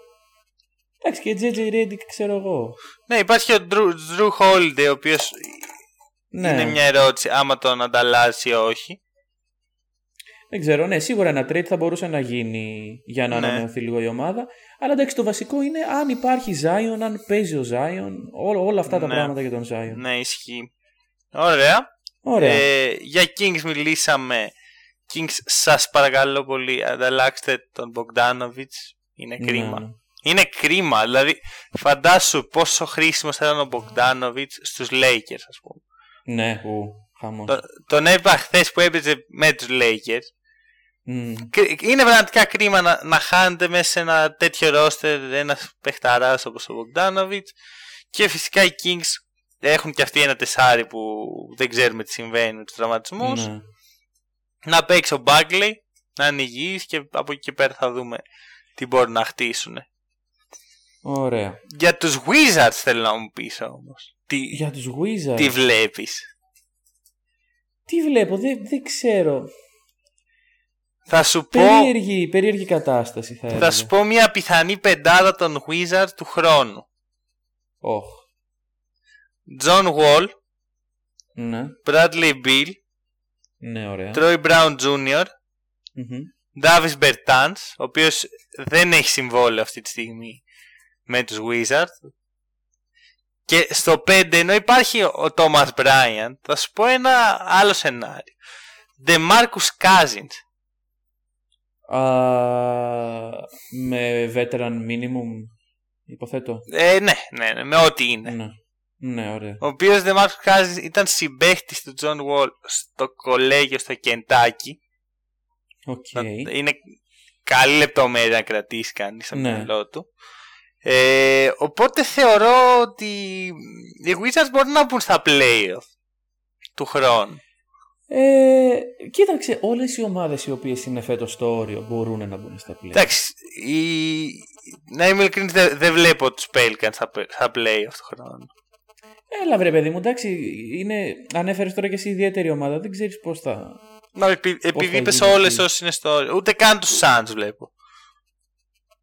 Εντάξει, και JJ Redick, ξέρω εγώ. ναι, υπάρχει ο Drew, Drew Holiday, ο οποίος Ναι, είναι μια ερώτηση άμα τον ανταλλάσσει ή όχι. Δεν ξέρω. Ναι, σίγουρα ένα trade θα μπορούσε να γίνει για να Ναι. ανανεωθεί λίγο η ομάδα. Αλλά εντάξει, το βασικό είναι αν υπάρχει Zion, αν παίζει ο Zion, ό, όλα αυτά τα Ναι. πράγματα για τον Zion. Ναι, ισχύει. Ωραία. Ωραία. Ε, για Kings μιλήσαμε. Kings, σας παρακαλώ πολύ, ανταλλάξτε τον Bogdanovic. Είναι Ναι, κρίμα. ναι. Είναι κρίμα. Δηλαδή, φαντάσου πόσο χρήσιμος θα ήταν ο Bogdanovic στους Lakers, ας πούμε. Ναι, ου, χαμός. Το- τον έπα χθες που έπαιζε με τους Lakers Είναι πραγματικά κρίμα να, να χάνετε μέσα σε ένα τέτοιο ρόστερ ένας παιχταράς όπως ο Μπογκδάνοβιτ. Και φυσικά οι Kings έχουν και αυτοί ένα τεσάρι που δεν ξέρουμε τι συμβαίνει με τους τραυματισμούς. Ναι. Να παίξει ο Μπάγκλey, να είναι υγιής και από εκεί και πέρα θα δούμε τι μπορούν να χτίσουν. Ωραία. Για τους Wizards θέλω να μου πεις όμως. Τι, Για τους Wizards. Τι βλέπεις; Τι βλέπω, δεν, δεν ξέρω. Θα σου πω... Περίεργη, περίεργη κατάσταση θα Θα σου πω μια πιθανή πεντάδα των Wizards του χρόνου. Oh. John Wall. Ναι. Bradley Bill. Ναι, ωραία. Troy Brown Jr. mm Davis Bertans, ο οποίος δεν έχει συμβόλαιο αυτή τη στιγμή με τους Wizards. Και στο 5 ενώ υπάρχει ο Thomas Bryant, θα σου πω ένα άλλο σενάριο. DeMarcus Cousins. Uh, με veteran minimum, υποθέτω. Ε, ναι, ναι, ναι, με ό,τι είναι. Ναι, ναι ωραία. Ο οποίος DeMarcus Cousins ήταν συμπαίχτης του John Wall στο κολέγιο στο Κεντάκι. Okay. Είναι καλή λεπτομέρεια να κρατήσει κανείς στο ναι. μυαλό του. Ε, οπότε θεωρώ ότι οι Wizards μπορούν να μπουν στα playoff του χρόνου. Ε, κοίταξε, όλες οι ομάδες οι οποίες είναι φέτος στο όριο μπορούν να μπουν στα playoff. Εντάξει, η... να είμαι ειλικρινής, δεν δε βλέπω τους Pelicans στα, στα playoff του χρόνου. Έλα βρε παιδί μου, εντάξει, είναι... ανέφερες τώρα και εσύ ιδιαίτερη ομάδα, δεν ξέρεις πώς θα. Μα επει... επειδή είπες όλες όσοι είναι στο όριο, ούτε καν τους Suns βλέπω.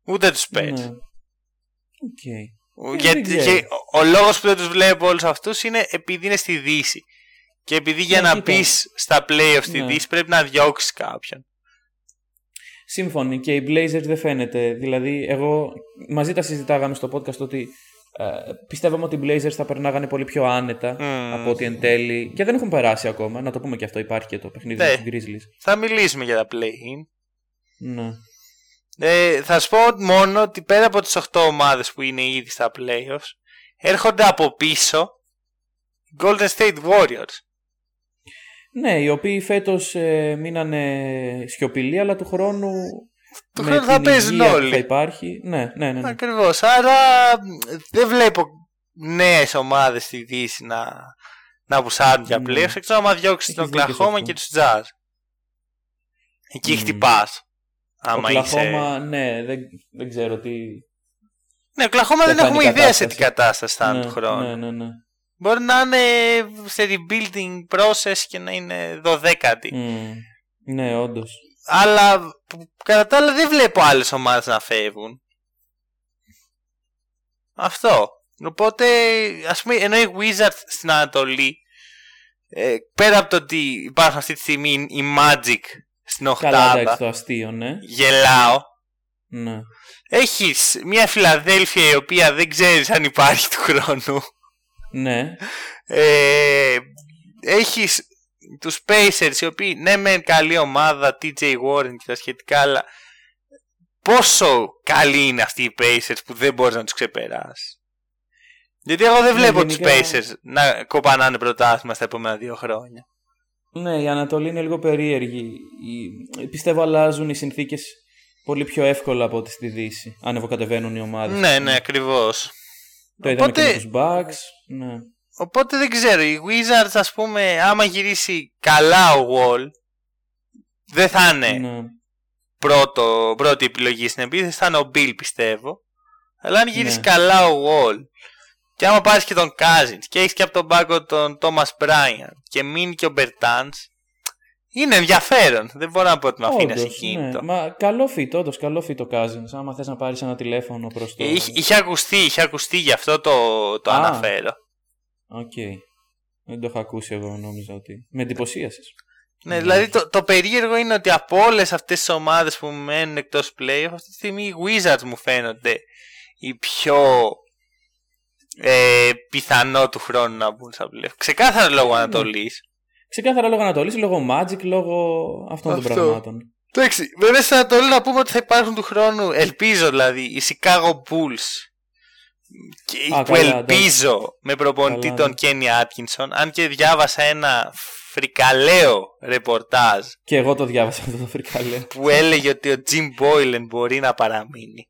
Ούτε τους Pets. Ναι. Okay. Γιατί και ο λόγος που δεν τους βλέπω όλους αυτούς είναι επειδή είναι στη Δύση. Και επειδή για ναι, να μπει στα playoffs στη ναι. Δύση πρέπει να διώξεις κάποιον. Σύμφωνοι και οι Blazers δεν φαίνεται. Δηλαδή, εγώ μαζί τα συζητάγαμε στο podcast ότι ε, πιστεύαμε ότι οι Blazers θα περνάγανε πολύ πιο άνετα mm. από ότι εν τέλει. Και δεν έχουν περάσει ακόμα. Να το πούμε και αυτό. Υπάρχει και το παιχνίδι ναι. του Grizzlies. Θα μιλήσουμε για τα play-in. Ναι. Ε, θα σου πω μόνο ότι πέρα από τις 8 ομάδες που είναι ήδη στα playoffs έρχονται από πίσω Golden State Warriors. Ναι, οι οποίοι φέτος ε, μείνανε σιωπηλοί αλλά του χρόνου του χρόνου θα παίζουν όλοι. Θα υπάρχει. Ναι, ναι, ναι. ναι. Ακριβώς. Άρα δεν βλέπω νέες ομάδες στη Δύση να, να πουσάρουν για playoffs. Ναι. Εκτός άμα διώξεις τον Κλαχώμα και τους Jazz. Εκεί mm. χτυπάς. Άμα Οκλαχώμα, ναι, δεν, δεν ξέρω τι. Ναι, Οκλαχώμα δεν, δεν έχουμε ιδέα σε τι κατάσταση θα είναι ναι, του χρόνου. Ναι, ναι, ναι. Μπορεί να είναι σε rebuilding process και να είναι δωδέκατη. Mm. Ναι, όντως. Αλλά κατά τα άλλα δεν βλέπω άλλες ομάδες να φεύγουν. Αυτό. Οπότε, ας πούμε, ενώ οι Wizards στην Ανατολή, ε, πέρα από το ότι υπάρχουν αυτή τη στιγμή οι Magic στην οχτάδα. Καλά, εντάξει, το αστείο, ναι. Γελάω. Ναι. Έχεις μια Φιλαδέλφια η οποία δεν ξέρεις αν υπάρχει του χρόνου. Ναι. Ε, έχεις τους Pacers οι οποίοι ναι μεν καλή ομάδα, TJ Warren και τα σχετικά, αλλά πόσο καλή είναι αυτοί οι Pacers που δεν μπορείς να τους ξεπεράσεις; Γιατί εγώ δεν ναι, βλέπω ναι, γενικά... τους Pacers να κοπανάνε πρωτάθλημα στα επόμενα δύο χρόνια. Ναι, η Ανατολή είναι λίγο περίεργη. Πιστεύω αλλάζουν οι συνθήκες πολύ πιο εύκολα από ό,τι στη Δύση. Ανεβοκατεβαίνουν οι ομάδες. Ναι, ναι, ακριβώς. Το είδαμε και με τους Bucks. Ναι. Οπότε δεν ξέρω. Οι Wizards, ας πούμε, άμα γυρίσει καλά ο Wall, δεν θα είναι ναι. πρώτο, πρώτη επιλογή στην επίθεση. Θα είναι ο Bill, πιστεύω. Αλλά αν γυρίσεις ναι. καλά ο Wall και άμα πάρεις και τον Cousins και έχεις και από τον πάγκο τον Thomas Bryant και μείνει και ο Bertans, είναι ενδιαφέρον. Δεν μπορώ να πω ότι με αφήνει ασυχήνητο. Ναι. Μα καλό fit, όντως καλό fit ο Cousins. Άμα θες να πάρεις ένα τηλέφωνο προς το. Είχε, είχε ακουστεί, είχε ακουστεί, γι' αυτό το, το αναφέρω. OK. Okay. Δεν το έχω ακούσει εγώ, νόμιζα ότι. Με εντυπωσίασες. Ναι, δηλαδή το, το περίεργο είναι ότι από όλες αυτές τις ομάδες που μένουν εκτός playoff, αυτή τη στιγμή οι Wizards μου φαίνονται οι πιο ε, πιθανό του χρόνου να μπουν στα πλέον. Ξεκάθαρα λόγω ναι. Ανατολής. Ξεκάθαρα λόγω Ανατολής, λόγω Magic, λόγω αυτών Αυτό. των πραγμάτων. Το έξι. Βέβαια στην Ανατολή να πούμε ότι θα υπάρχουν του χρόνου, ελπίζω δηλαδή, οι Chicago Bulls. Και Α, που καλά, ελπίζω εντάξει. με προπονητή καλά, τον Kenny Atkinson. Αν και διάβασα ένα φρικαλαίο ρεπορτάζ Και εγώ το διάβασα αυτό το φρικαλέ. που έλεγε ότι ο Jim Boylan μπορεί να παραμείνει.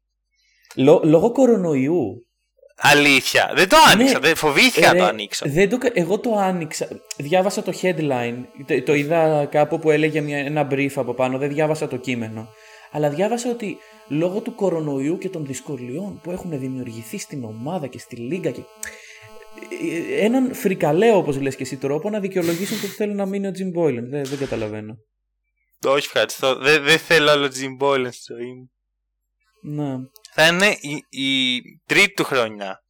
Λο- λόγω κορονοϊού. Αλήθεια. Δεν το άνοιξα. Ναι. Δεν φοβήθηκα να Ρε, το ανοίξω. Δεν το, κα- εγώ το άνοιξα. Διάβασα το headline. Το, το είδα κάπου που έλεγε μια, ένα brief από πάνω. Δεν διάβασα το κείμενο. Αλλά διάβασα ότι λόγω του κορονοϊού και των δυσκολιών που έχουν δημιουργηθεί στην ομάδα και στη λίγα και ε, έναν φρικαλαίο όπως λες και εσύ τρόπο να δικαιολογήσουν το ότι θέλουν να μείνει ο Jim Boylan. Δεν, δεν καταλαβαίνω. Όχι, ευχαριστώ. Δεν, δεν θέλω άλλο Jim Boylan στη ζωή μου. Να. Θα είναι η, η τρίτη του χρονιά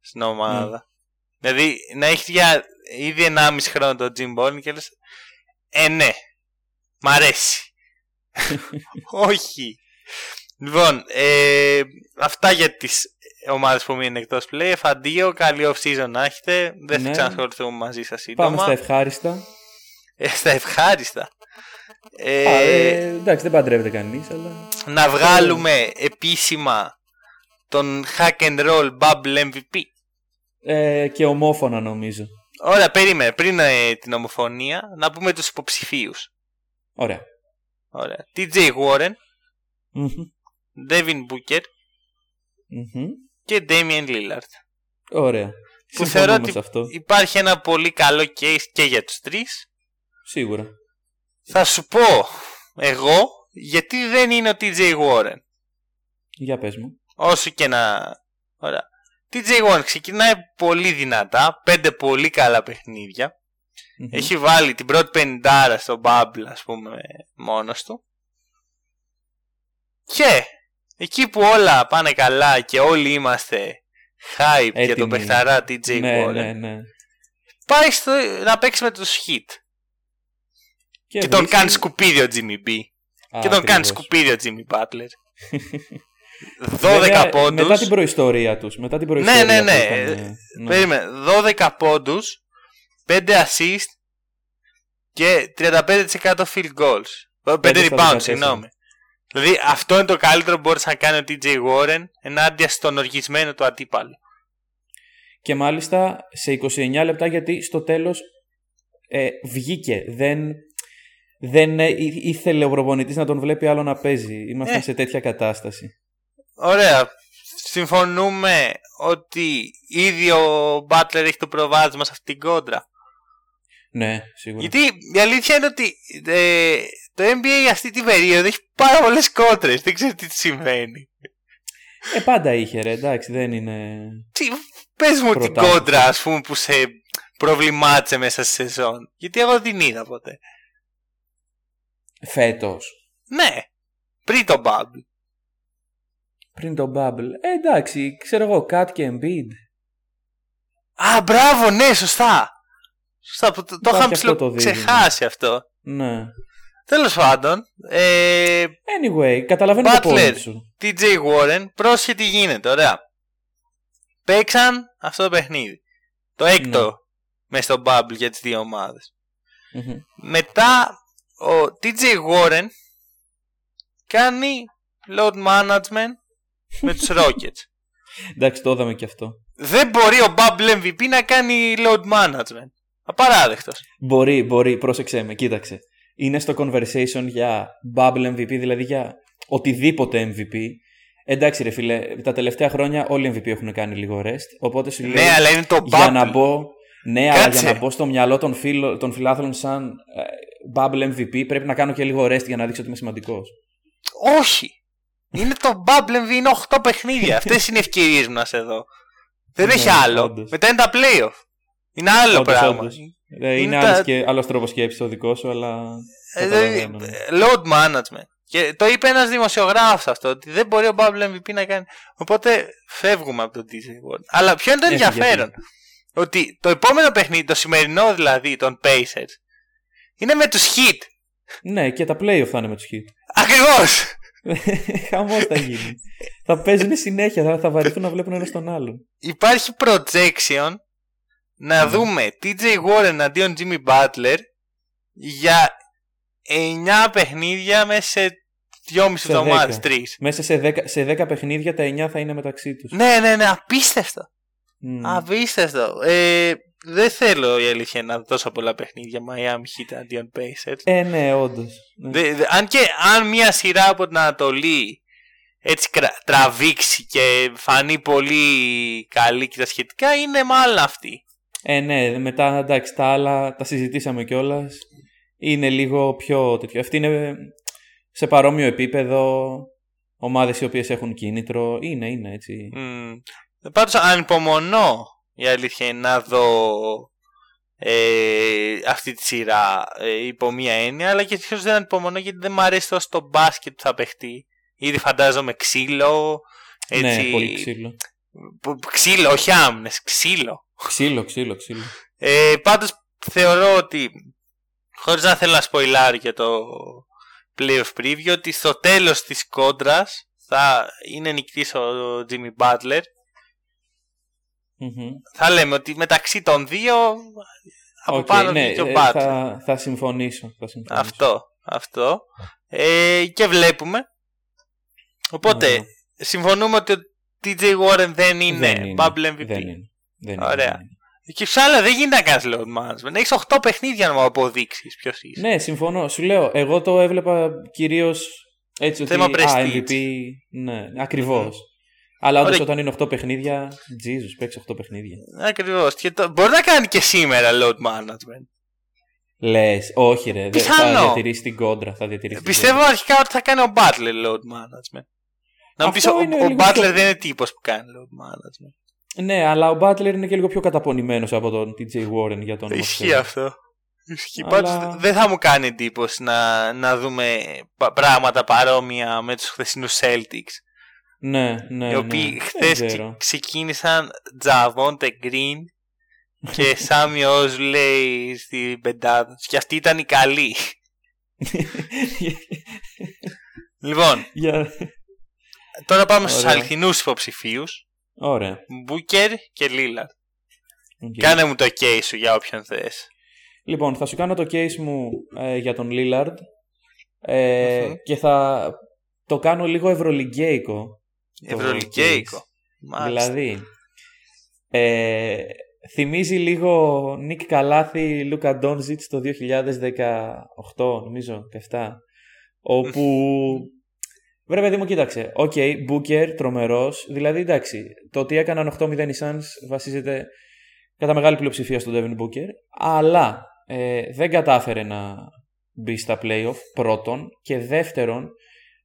στην ομάδα. Δηλαδή να έχεις για ήδη 1,5 χρόνο το Jim Boylan και λες Ε, ναι. Μ' αρέσει. [LAUGHS] Όχι. Λοιπόν, ε, αυτά για τις ομάδες που μείνουν εκτός play. Αντίο, καλή off-season να έχετε. Δεν θα Ναι. ξανασχοληθούμε μαζί σας σύντομα. Πάμε στα ευχάριστα. Ε, στα ευχάριστα. Ε, Α, ε, εντάξει, δεν παντρεύεται κανείς, αλλά... να βγάλουμε επίσημα τον hack and roll bubble MVP. Ε, και ομόφωνα νομίζω. Ωραία, περίμενε. Πριν ε, την ομοφωνία, να πούμε τους υποψηφίους. Ωραία. Ωραία. TJ Warren, Μμμ. Devin Booker Μμμ. και Damian Lillard. Ωραία. Που Συμφωνούμε θεωρώ ότι σε αυτό. υπάρχει ένα πολύ καλό case και για τους τρεις. Σίγουρα. Θα σου πω εγώ γιατί δεν είναι ο TJ Warren. Για πες μου. Όσο και να... Ωραία. TJ Warren ξεκινάει πολύ δυνατά, πέντε πολύ καλά παιχνίδια. Μμμ. Έχει βάλει την πρώτη πεντάρα στο Bubble, ας πούμε, μόνος του. Και εκεί που όλα πάνε καλά και όλοι είμαστε hype για Έτοιμοι. τον παιχταρά TJ ναι, Warren, ναι, ναι. πάει στο, να παίξει με τους Hit. Και, τον βρίσκει- κάνει σκουπίδι ο Jimmy B. Α, και τον κάνει ακριβώς. σκουπίδι ο Jimmy Butler. [LAUGHS] 12 Βέβαια, πόντους. Μετά την προϊστορία τους. Μετά την Ναι, προϊστορία ναι, που ναι. είχαν, ναι. Περίμενε. 12 πόντους, 5 assist και 35% field goals. 5 Πέντε στα rebounds, 14. συγγνώμη. Δηλαδή αυτό είναι το καλύτερο που μπορούσε να κάνει ο TJ Warren ενάντια στον οργισμένο του αντίπαλο. Και μάλιστα σε 29 λεπτά γιατί στο τέλος ε, βγήκε. Δεν, δεν ε, ή- ήθελε ο προπονητής να τον βλέπει άλλο να παίζει. Ήμασταν Ε. σε τέτοια κατάσταση. Ωραία. Συμφωνούμε ότι ήδη ο Butler έχει το προβάδισμα σε αυτήν την κόντρα. Ναι, σίγουρα. Γιατί η αλήθεια είναι ότι ε, το NBA αυτή την περίοδο έχει πάρα πολλές κόντρες. Δεν ξέρω τι συμβαίνει. Ε, πάντα είχε ρε, εντάξει, δεν είναι... Τι, πες μου την Προτάσεις. κόντρα ας πούμε που σε προβλημάτισε μέσα στη σεζόν. Γιατί εγώ δεν την είδα ποτέ. Φέτος. Ναι, πριν το Bubble. Πριν το Bubble. Ε, εντάξει, ξέρω εγώ, Cat και Embiid. Α, μπράβο, ναι, σωστά. Σωστά, που το, το Υπάρχει είχαμε αυτό το δίδυμο. ξεχάσει αυτό. Ναι. Τέλος πάντων, ε, Anyway, καταλαβαίνω το Butler. point σου. TJ Warren, πρόσχε τι γίνεται, ωραία. Παίξαν αυτό το παιχνίδι. Το έκτο Ναι. μέσα στο bubble για τις δύο ομάδες. Μμμ. Μετά ο TJ Warren κάνει load management με τους [LAUGHS] Rockets. Εντάξει, το είδαμε και αυτό. Δεν μπορεί ο Bubble MVP να κάνει load management. Απαράδεκτος. Μπορεί, μπορεί, πρόσεξε με, κοίταξε. Είναι στο conversation για bubble MVP, δηλαδή για οτιδήποτε MVP. Εντάξει ρε φίλε, τα τελευταία χρόνια όλοι οι MVP έχουν κάνει λίγο rest, οπότε σου λέει Ναι, αλλά είναι το για να bubble. μπω, ναι, αλλά Κάτσε. για να μπω στο μυαλό των, φίλων, των φιλάθλων σαν ε, bubble MVP πρέπει να κάνω και λίγο rest για να δείξω ότι είμαι σημαντικός. Όχι. Είναι το Bubble MVP, είναι 8 παιχνίδια. Αυτές είναι οι ευκαιρίες μου να σε δω. Δεν Ναι, έχει άλλο. όντως. Μετά είναι τα playoff. Είναι άλλο Όντως, πράγμα. όντως. Ε, Είναι είναι τα- άλλος, και, άλλος τρόπος σκέψης ο δικός σου, αλλά Ε, δηλαδή, καταλαβαίνω. ναι. load management. Και το είπε ένας δημοσιογράφος αυτό, ότι δεν μπορεί ο Bubble MVP να κάνει. Οπότε φεύγουμε από το DJ World. Αλλά ποιο είναι το Έφυγε, ενδιαφέρον; Ότι το επόμενο παιχνίδι, το σημερινό δηλαδή, των Pacers, είναι με τους Heat. Ναι, και τα playoff θα είναι με τους hit. Ακριβώς. [LAUGHS] Χαμός θα γίνει. θα παίζουν συνέχεια, θα, θα βαρεθούν να βλέπουν ένα τον άλλον. Υπάρχει projection να Ναι. δούμε TJ Warren αντίον Jimmy Butler για 9 παιχνίδια μέσα σε 2,5 Σε εβδομάδες, 10. 3. Μέσα σε 10, σε 10 παιχνίδια τα 9 θα είναι μεταξύ τους. Ναι, ναι, ναι, απίστευτο. Απίστευτο. Ε, δεν θέλω η αλήθεια να δω τόσο πολλά παιχνίδια Miami Heat αντίον Pacers. Ε, ναι, όντως. αν και αν μια σειρά από την Ανατολή έτσι τραβήξει και φανεί πολύ καλή και τα σχετικά είναι μάλλον αυτή. Ε, ναι, μετά εντάξει τα άλλα τα συζητήσαμε κιόλας. Είναι λίγο πιο τέτοιο. Αυτή είναι σε παρόμοιο επίπεδο ομάδες οι οποίες έχουν κίνητρο. Είναι, είναι έτσι. Mm. Πάντως ανυπομονώ η αλήθεια είναι να δω ε, αυτή τη σειρά ε, υπό μία έννοια αλλά και δεν ανυπομονώ γιατί δεν μου αρέσει τόσο το μπάσκετ που θα παιχτεί. Ήδη φαντάζομαι ξύλο. Έτσι... Ναι, πολύ ξύλο. Ξύλο, όχι άμυνες, ξύλο. Ξύλο, ξύλο, ξύλο. Ε, πάντως θεωρώ ότι χωρίς να θέλω να σποιλάρω για το playoff preview ότι στο τέλος της κόντρας θα είναι νικητής ο Jimmy Butler θα λέμε ότι μεταξύ των δύο από okay, πάνω ναι, και ο ε, Butler θα, θα, συμφωνήσω, θα συμφωνήσω αυτό, αυτό. Ε, και βλέπουμε οπότε ναι. συμφωνούμε ότι ο TJ Warren δεν είναι, δεν είναι Bubble MVP δεν είναι, δεν είναι, Ωραία. Και σε άλλα δεν γίνεται να κάνεις load management. Έχεις 8 παιχνίδια να μου αποδείξεις ποιος είσαι. Ναι, συμφωνώ. Σου λέω, εγώ το έβλεπα κυρίως έτσι Θέμα ότι. Α, MVP. Ναι, ακριβώς. Αλλά όντως όταν είναι 8 παιχνίδια, Jesus, παίξει 8 παιχνίδια. Ακριβώς. Το... Μπορεί να κάνει και σήμερα load management. Λες, όχι ρε. Πιθανό. Θα διατηρήσει την κόντρα. Θα διατηρήσει Πιστεύω την αρχικά ότι θα κάνει ο Butler load management. Να μου πεις, ο, ο Butler δεν είναι τύπος που κάνει load management. Ναι, αλλά ο Butler είναι και λίγο πιο καταπονημένος από τον TJ Warren για τον Ισχύει αυτό. Ισχύει. Αλλά... δεν θα μου κάνει εντύπωση να, να δούμε πράγματα παρόμοια με τους χθεσινούς Celtics. Ναι, ναι. Οι οποίοι ναι. χθες ξεκίνησαν Τζαβόντε Green και [LAUGHS] Σάμι λέει στην πεντάδα Και αυτή ήταν η καλή. [LAUGHS] λοιπόν. Τώρα πάμε στους αληθινούς υποψηφίους. Ωραία. Μπούκερ και Λίλαρ. Κάνε μου το case σου για όποιον θες. Λοιπόν, θα σου κάνω το case μου ε, για τον Λίλαρντ ε, και θα το κάνω λίγο ευρωλιγκέικο. Ευρωλιγκέικο. Δηλαδή, ε, θυμίζει λίγο Νικ Καλάθη, Λούκα Ντόνζιτς το 2018, νομίζω, 7, όπου Βρε παιδί μου, κοίταξε. OK, okay, Booker, τρομερός. Δηλαδή, εντάξει, το ότι έκαναν 8-0 οι Suns βασίζεται κατά μεγάλη πλειοψηφία στον Devin Booker. Αλλά ε, δεν κατάφερε να μπει στα playoff πρώτον. Και δεύτερον,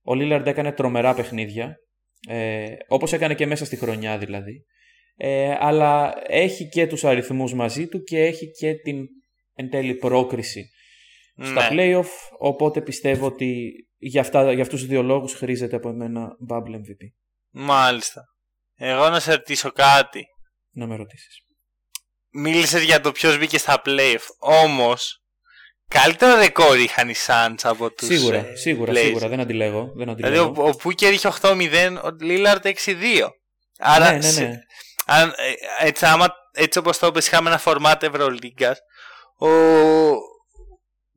ο Lillard έκανε τρομερά παιχνίδια. Ε, όπως έκανε και μέσα στη χρονιά δηλαδή. Ε, αλλά έχει και τους αριθμούς μαζί του και έχει και την εν τέλει πρόκριση στα ναι. playoff. Οπότε πιστεύω ότι για, αυτά, για αυτούς τους δύο λόγους χρήζεται από εμένα Bubble MVP. Μάλιστα. Εγώ να σε ρωτήσω κάτι. Να με ρωτήσεις. Μίλησες για το ποιος μπήκε στα playoff. Όμως, καλύτερο ρεκόρ είχαν οι Suns από τους Σίγουρα, ε, σίγουρα, σίγουρα. Δεν αντιλέγω. Δεν αντιλέγω. Δηλαδή, ο, ο Πούκερ είχε 8-0, ο Λίλαρτ 6-2. Άρα, ναι, ναι, ναι. αν, ε, έτσι, άμα, έτσι όπως το είπες, είχαμε ένα φορμάτ Ευρωλίγκας, ο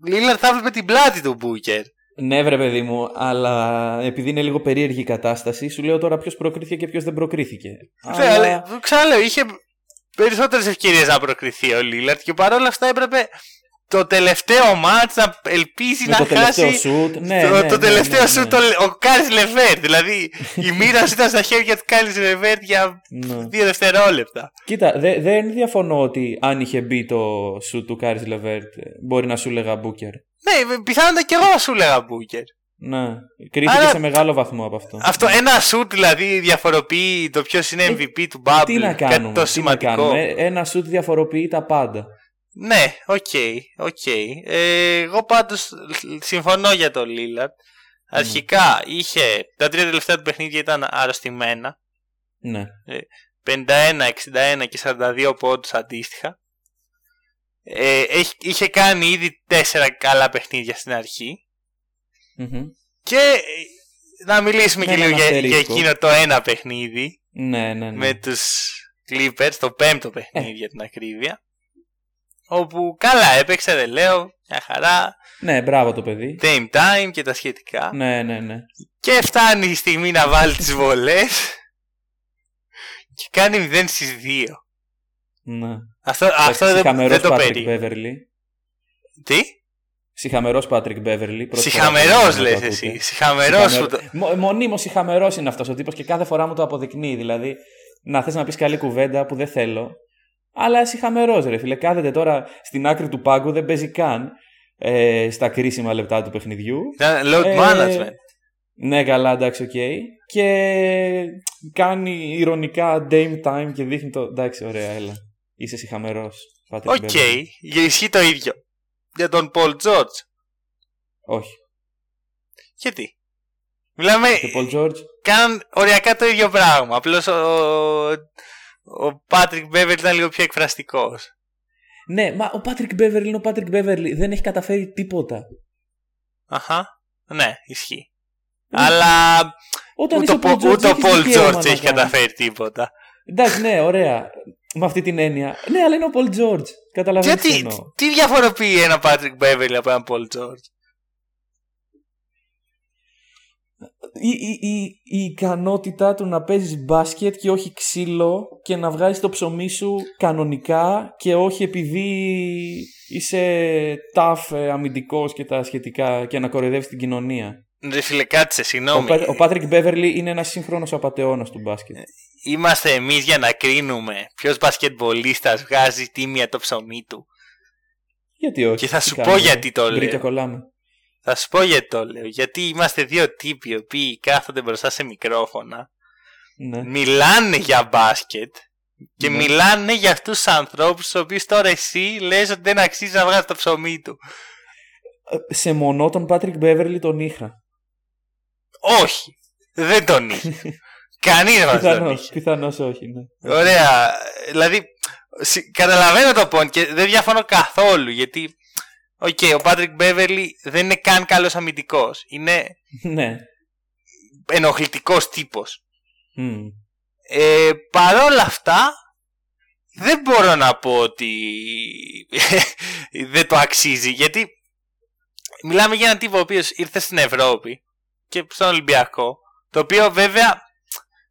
Λίλαρτ θα έβλεπε την πλάτη του Μπούκερ. Ναι, βρε παιδί μου, αλλά επειδή είναι λίγο περίεργη η κατάσταση, σου λέω τώρα ποιος προκρίθηκε και ποιος δεν προκρίθηκε. Ναι, αλλά... Ξαναλέω, είχε περισσότερες ευκαιρίες να προκριθεί ο Λίλαρτ και παρόλα αυτά έπρεπε το τελευταίο μάτς να ελπίζει να το χάσει σουτ, ναι, το, ναι, το ναι, τελευταίο ναι, σουτ ο Κάρις Λεβέρ δηλαδή η [LAUGHS] μοίρα ήταν στα χέρια του Κάρις Λεβέρ για δύο δευτερόλεπτα κοίτα δεν διαφωνώ ότι αν είχε μπει το σουτ του Κάρις Λεβέρ μπορεί να σου λέγα Μπούκερ ναι, πιθανότατα και εγώ σου λέγα Μπούκερ. Ναι, κρίθηκε σε μεγάλο βαθμό από αυτό. Αυτό ένα σουτ δηλαδή διαφοροποιεί το ποιος είναι MVP ε, του Bubble. Τι να κάνουμε, το σημαντικό. να κάνουμε. Ένα σουτ διαφοροποιεί τα πάντα. Ναι, OK, okay, okay. ε, εγώ πάντως συμφωνώ για το Lillard. Αρχικά είχε, τα τρία τελευταία του παιχνίδια ήταν αρρωστημένα. Ναι. 51, 61 και 42 πόντους αντίστοιχα. Ε, είχε κάνει ήδη τέσσερα καλά παιχνίδια στην αρχη Και ε, να μιλήσουμε και λίγο για, για, εκείνο το ένα παιχνίδι. Ναι, ναι, ναι. Με τους Clippers, το πέμπτο παιχνίδι ε. για την ακρίβεια. Όπου καλά έπαιξε, δεν λέω, μια χαρά. Ναι, μπράβο το παιδί. Time time και τα σχετικά. Ναι, ναι, ναι. Και φτάνει η στιγμή να βάλει τις βολές και κάνει 0 στις 2. Ναι. Αυτό, αυτό δεν, δεν το Patrick Beverly. Τι; Συχαμερό Πάτρικ Μπέβερλι. Συχαμερό λες εσύ. Συχαμερό που το. Μονίμως συχαμερό είναι αυτός ο τύπος και κάθε φορά μου το αποδεικνύει. Δηλαδή, να θες να πεις καλή κουβέντα που δεν θέλω. Αλλά συχαμερό ρε φίλε. Κάθεται τώρα στην άκρη του πάγκου, δεν παίζει καν ε, στα κρίσιμα λεπτά του παιχνιδιού. Ήταν load ε, management. Ναι, καλά, εντάξει, OK. Okay. Και κάνει ειρωνικά Dame Time και δείχνει το. Εντάξει, ωραία, έλα. Είσαι σιχαμερός. OK, okay. ισχύει το ίδιο για τον Πολ Τζόρτζ. Όχι. Γιατί; Μιλάμε. Και Πολ Τζόρτζ. Κάναν οριακά το ίδιο πράγμα. Απλώς ο, ο Πάτρικ Μπέβερλι ήταν λίγο πιο εκφραστικός. Ναι, μα ο Πάτρικ Μπέβερλι είναι ο Πάτρικ Μπέβερλι. Δεν έχει καταφέρει τίποτα. Αχά. Ναι, ισχύει. Αλλά Όταν ούτε, ο Πολ Τζόρτζ έχεις καταφέρει τίποτα. Εντάξει, ναι, ωραία με αυτή την έννοια. Ναι, αλλά είναι ο Πολ Τζόρτζ. Καταλαβαίνετε. τι, τι διαφοροποιεί ένα Πάτρικ Μπέβερλι από έναν Πολ Τζόρτζ. Η, η, η, η, ικανότητα του να παίζεις μπάσκετ και όχι ξύλο και να βγάζεις το ψωμί σου κανονικά και όχι επειδή είσαι tough ε, αμυντικός και τα σχετικά και να κοροϊδεύεις την κοινωνία. Ρε φίλε, κάτσε, συγγνώμη. Ο, Πάτρικ Μπέβερλι είναι ένας σύγχρονος απαταιώνα του μπάσκετ. Ε, είμαστε εμείς για να κρίνουμε ποιος μπασκετμπολίστας βγάζει τίμια το ψωμί του. Γιατί όχι. Και θα σου πω γιατί το λέω. κολλάμε. Θα σου πω γιατί το λέω. Γιατί είμαστε δύο τύποι οι οποίοι κάθονται μπροστά σε μικρόφωνα. Ναι. Μιλάνε για μπάσκετ και ναι. μιλάνε για αυτούς τους ανθρώπους, τους οποίους τώρα εσύ λες ότι δεν αξίζει να βγάζει το ψωμί του. Ε, σε μονό τον Πάτρικ Μπέβερλι τον είχα. Όχι. Δεν τον είχε. [LAUGHS] Κανείς δεν τον είχε. Πιθανώς όχι, ναι. Ωραία. Δηλαδή, καταλαβαίνω το point και δεν διαφωνώ καθόλου γιατί. OK, okay, ο Πάτρικ Μπέβερλι δεν είναι καν καλός αμυντικός. Είναι. Ναι. Ενοχλητικός τύπος. Mm. Ε, παρόλα αυτά, δεν μπορώ να πω ότι [LAUGHS] δεν το αξίζει γιατί μιλάμε για έναν τύπο ο οποίος ήρθε στην Ευρώπη και στον Ολυμπιακό. Το οποίο βέβαια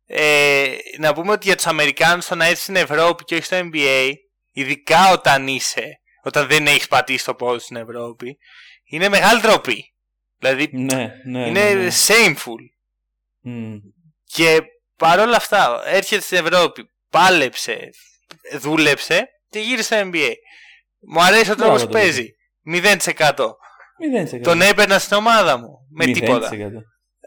ε, να πούμε ότι για τους Αμερικάνους το να έρθει στην Ευρώπη και όχι στο NBA, ειδικά όταν είσαι, όταν δεν έχεις πατήσει το πόδι στην Ευρώπη, είναι μεγάλη ντροπή. Δηλαδή ναι, ναι, είναι ναι, ναι. shameful. Και παρόλα αυτά έρχεται στην Ευρώπη, πάλεψε, δούλεψε και γύρισε στο NBA. Μου αρέσει ο τρόπος που παίζει. 0%. 0%. Τον έπαιρνα στην ομάδα μου. Με 0%. τίποτα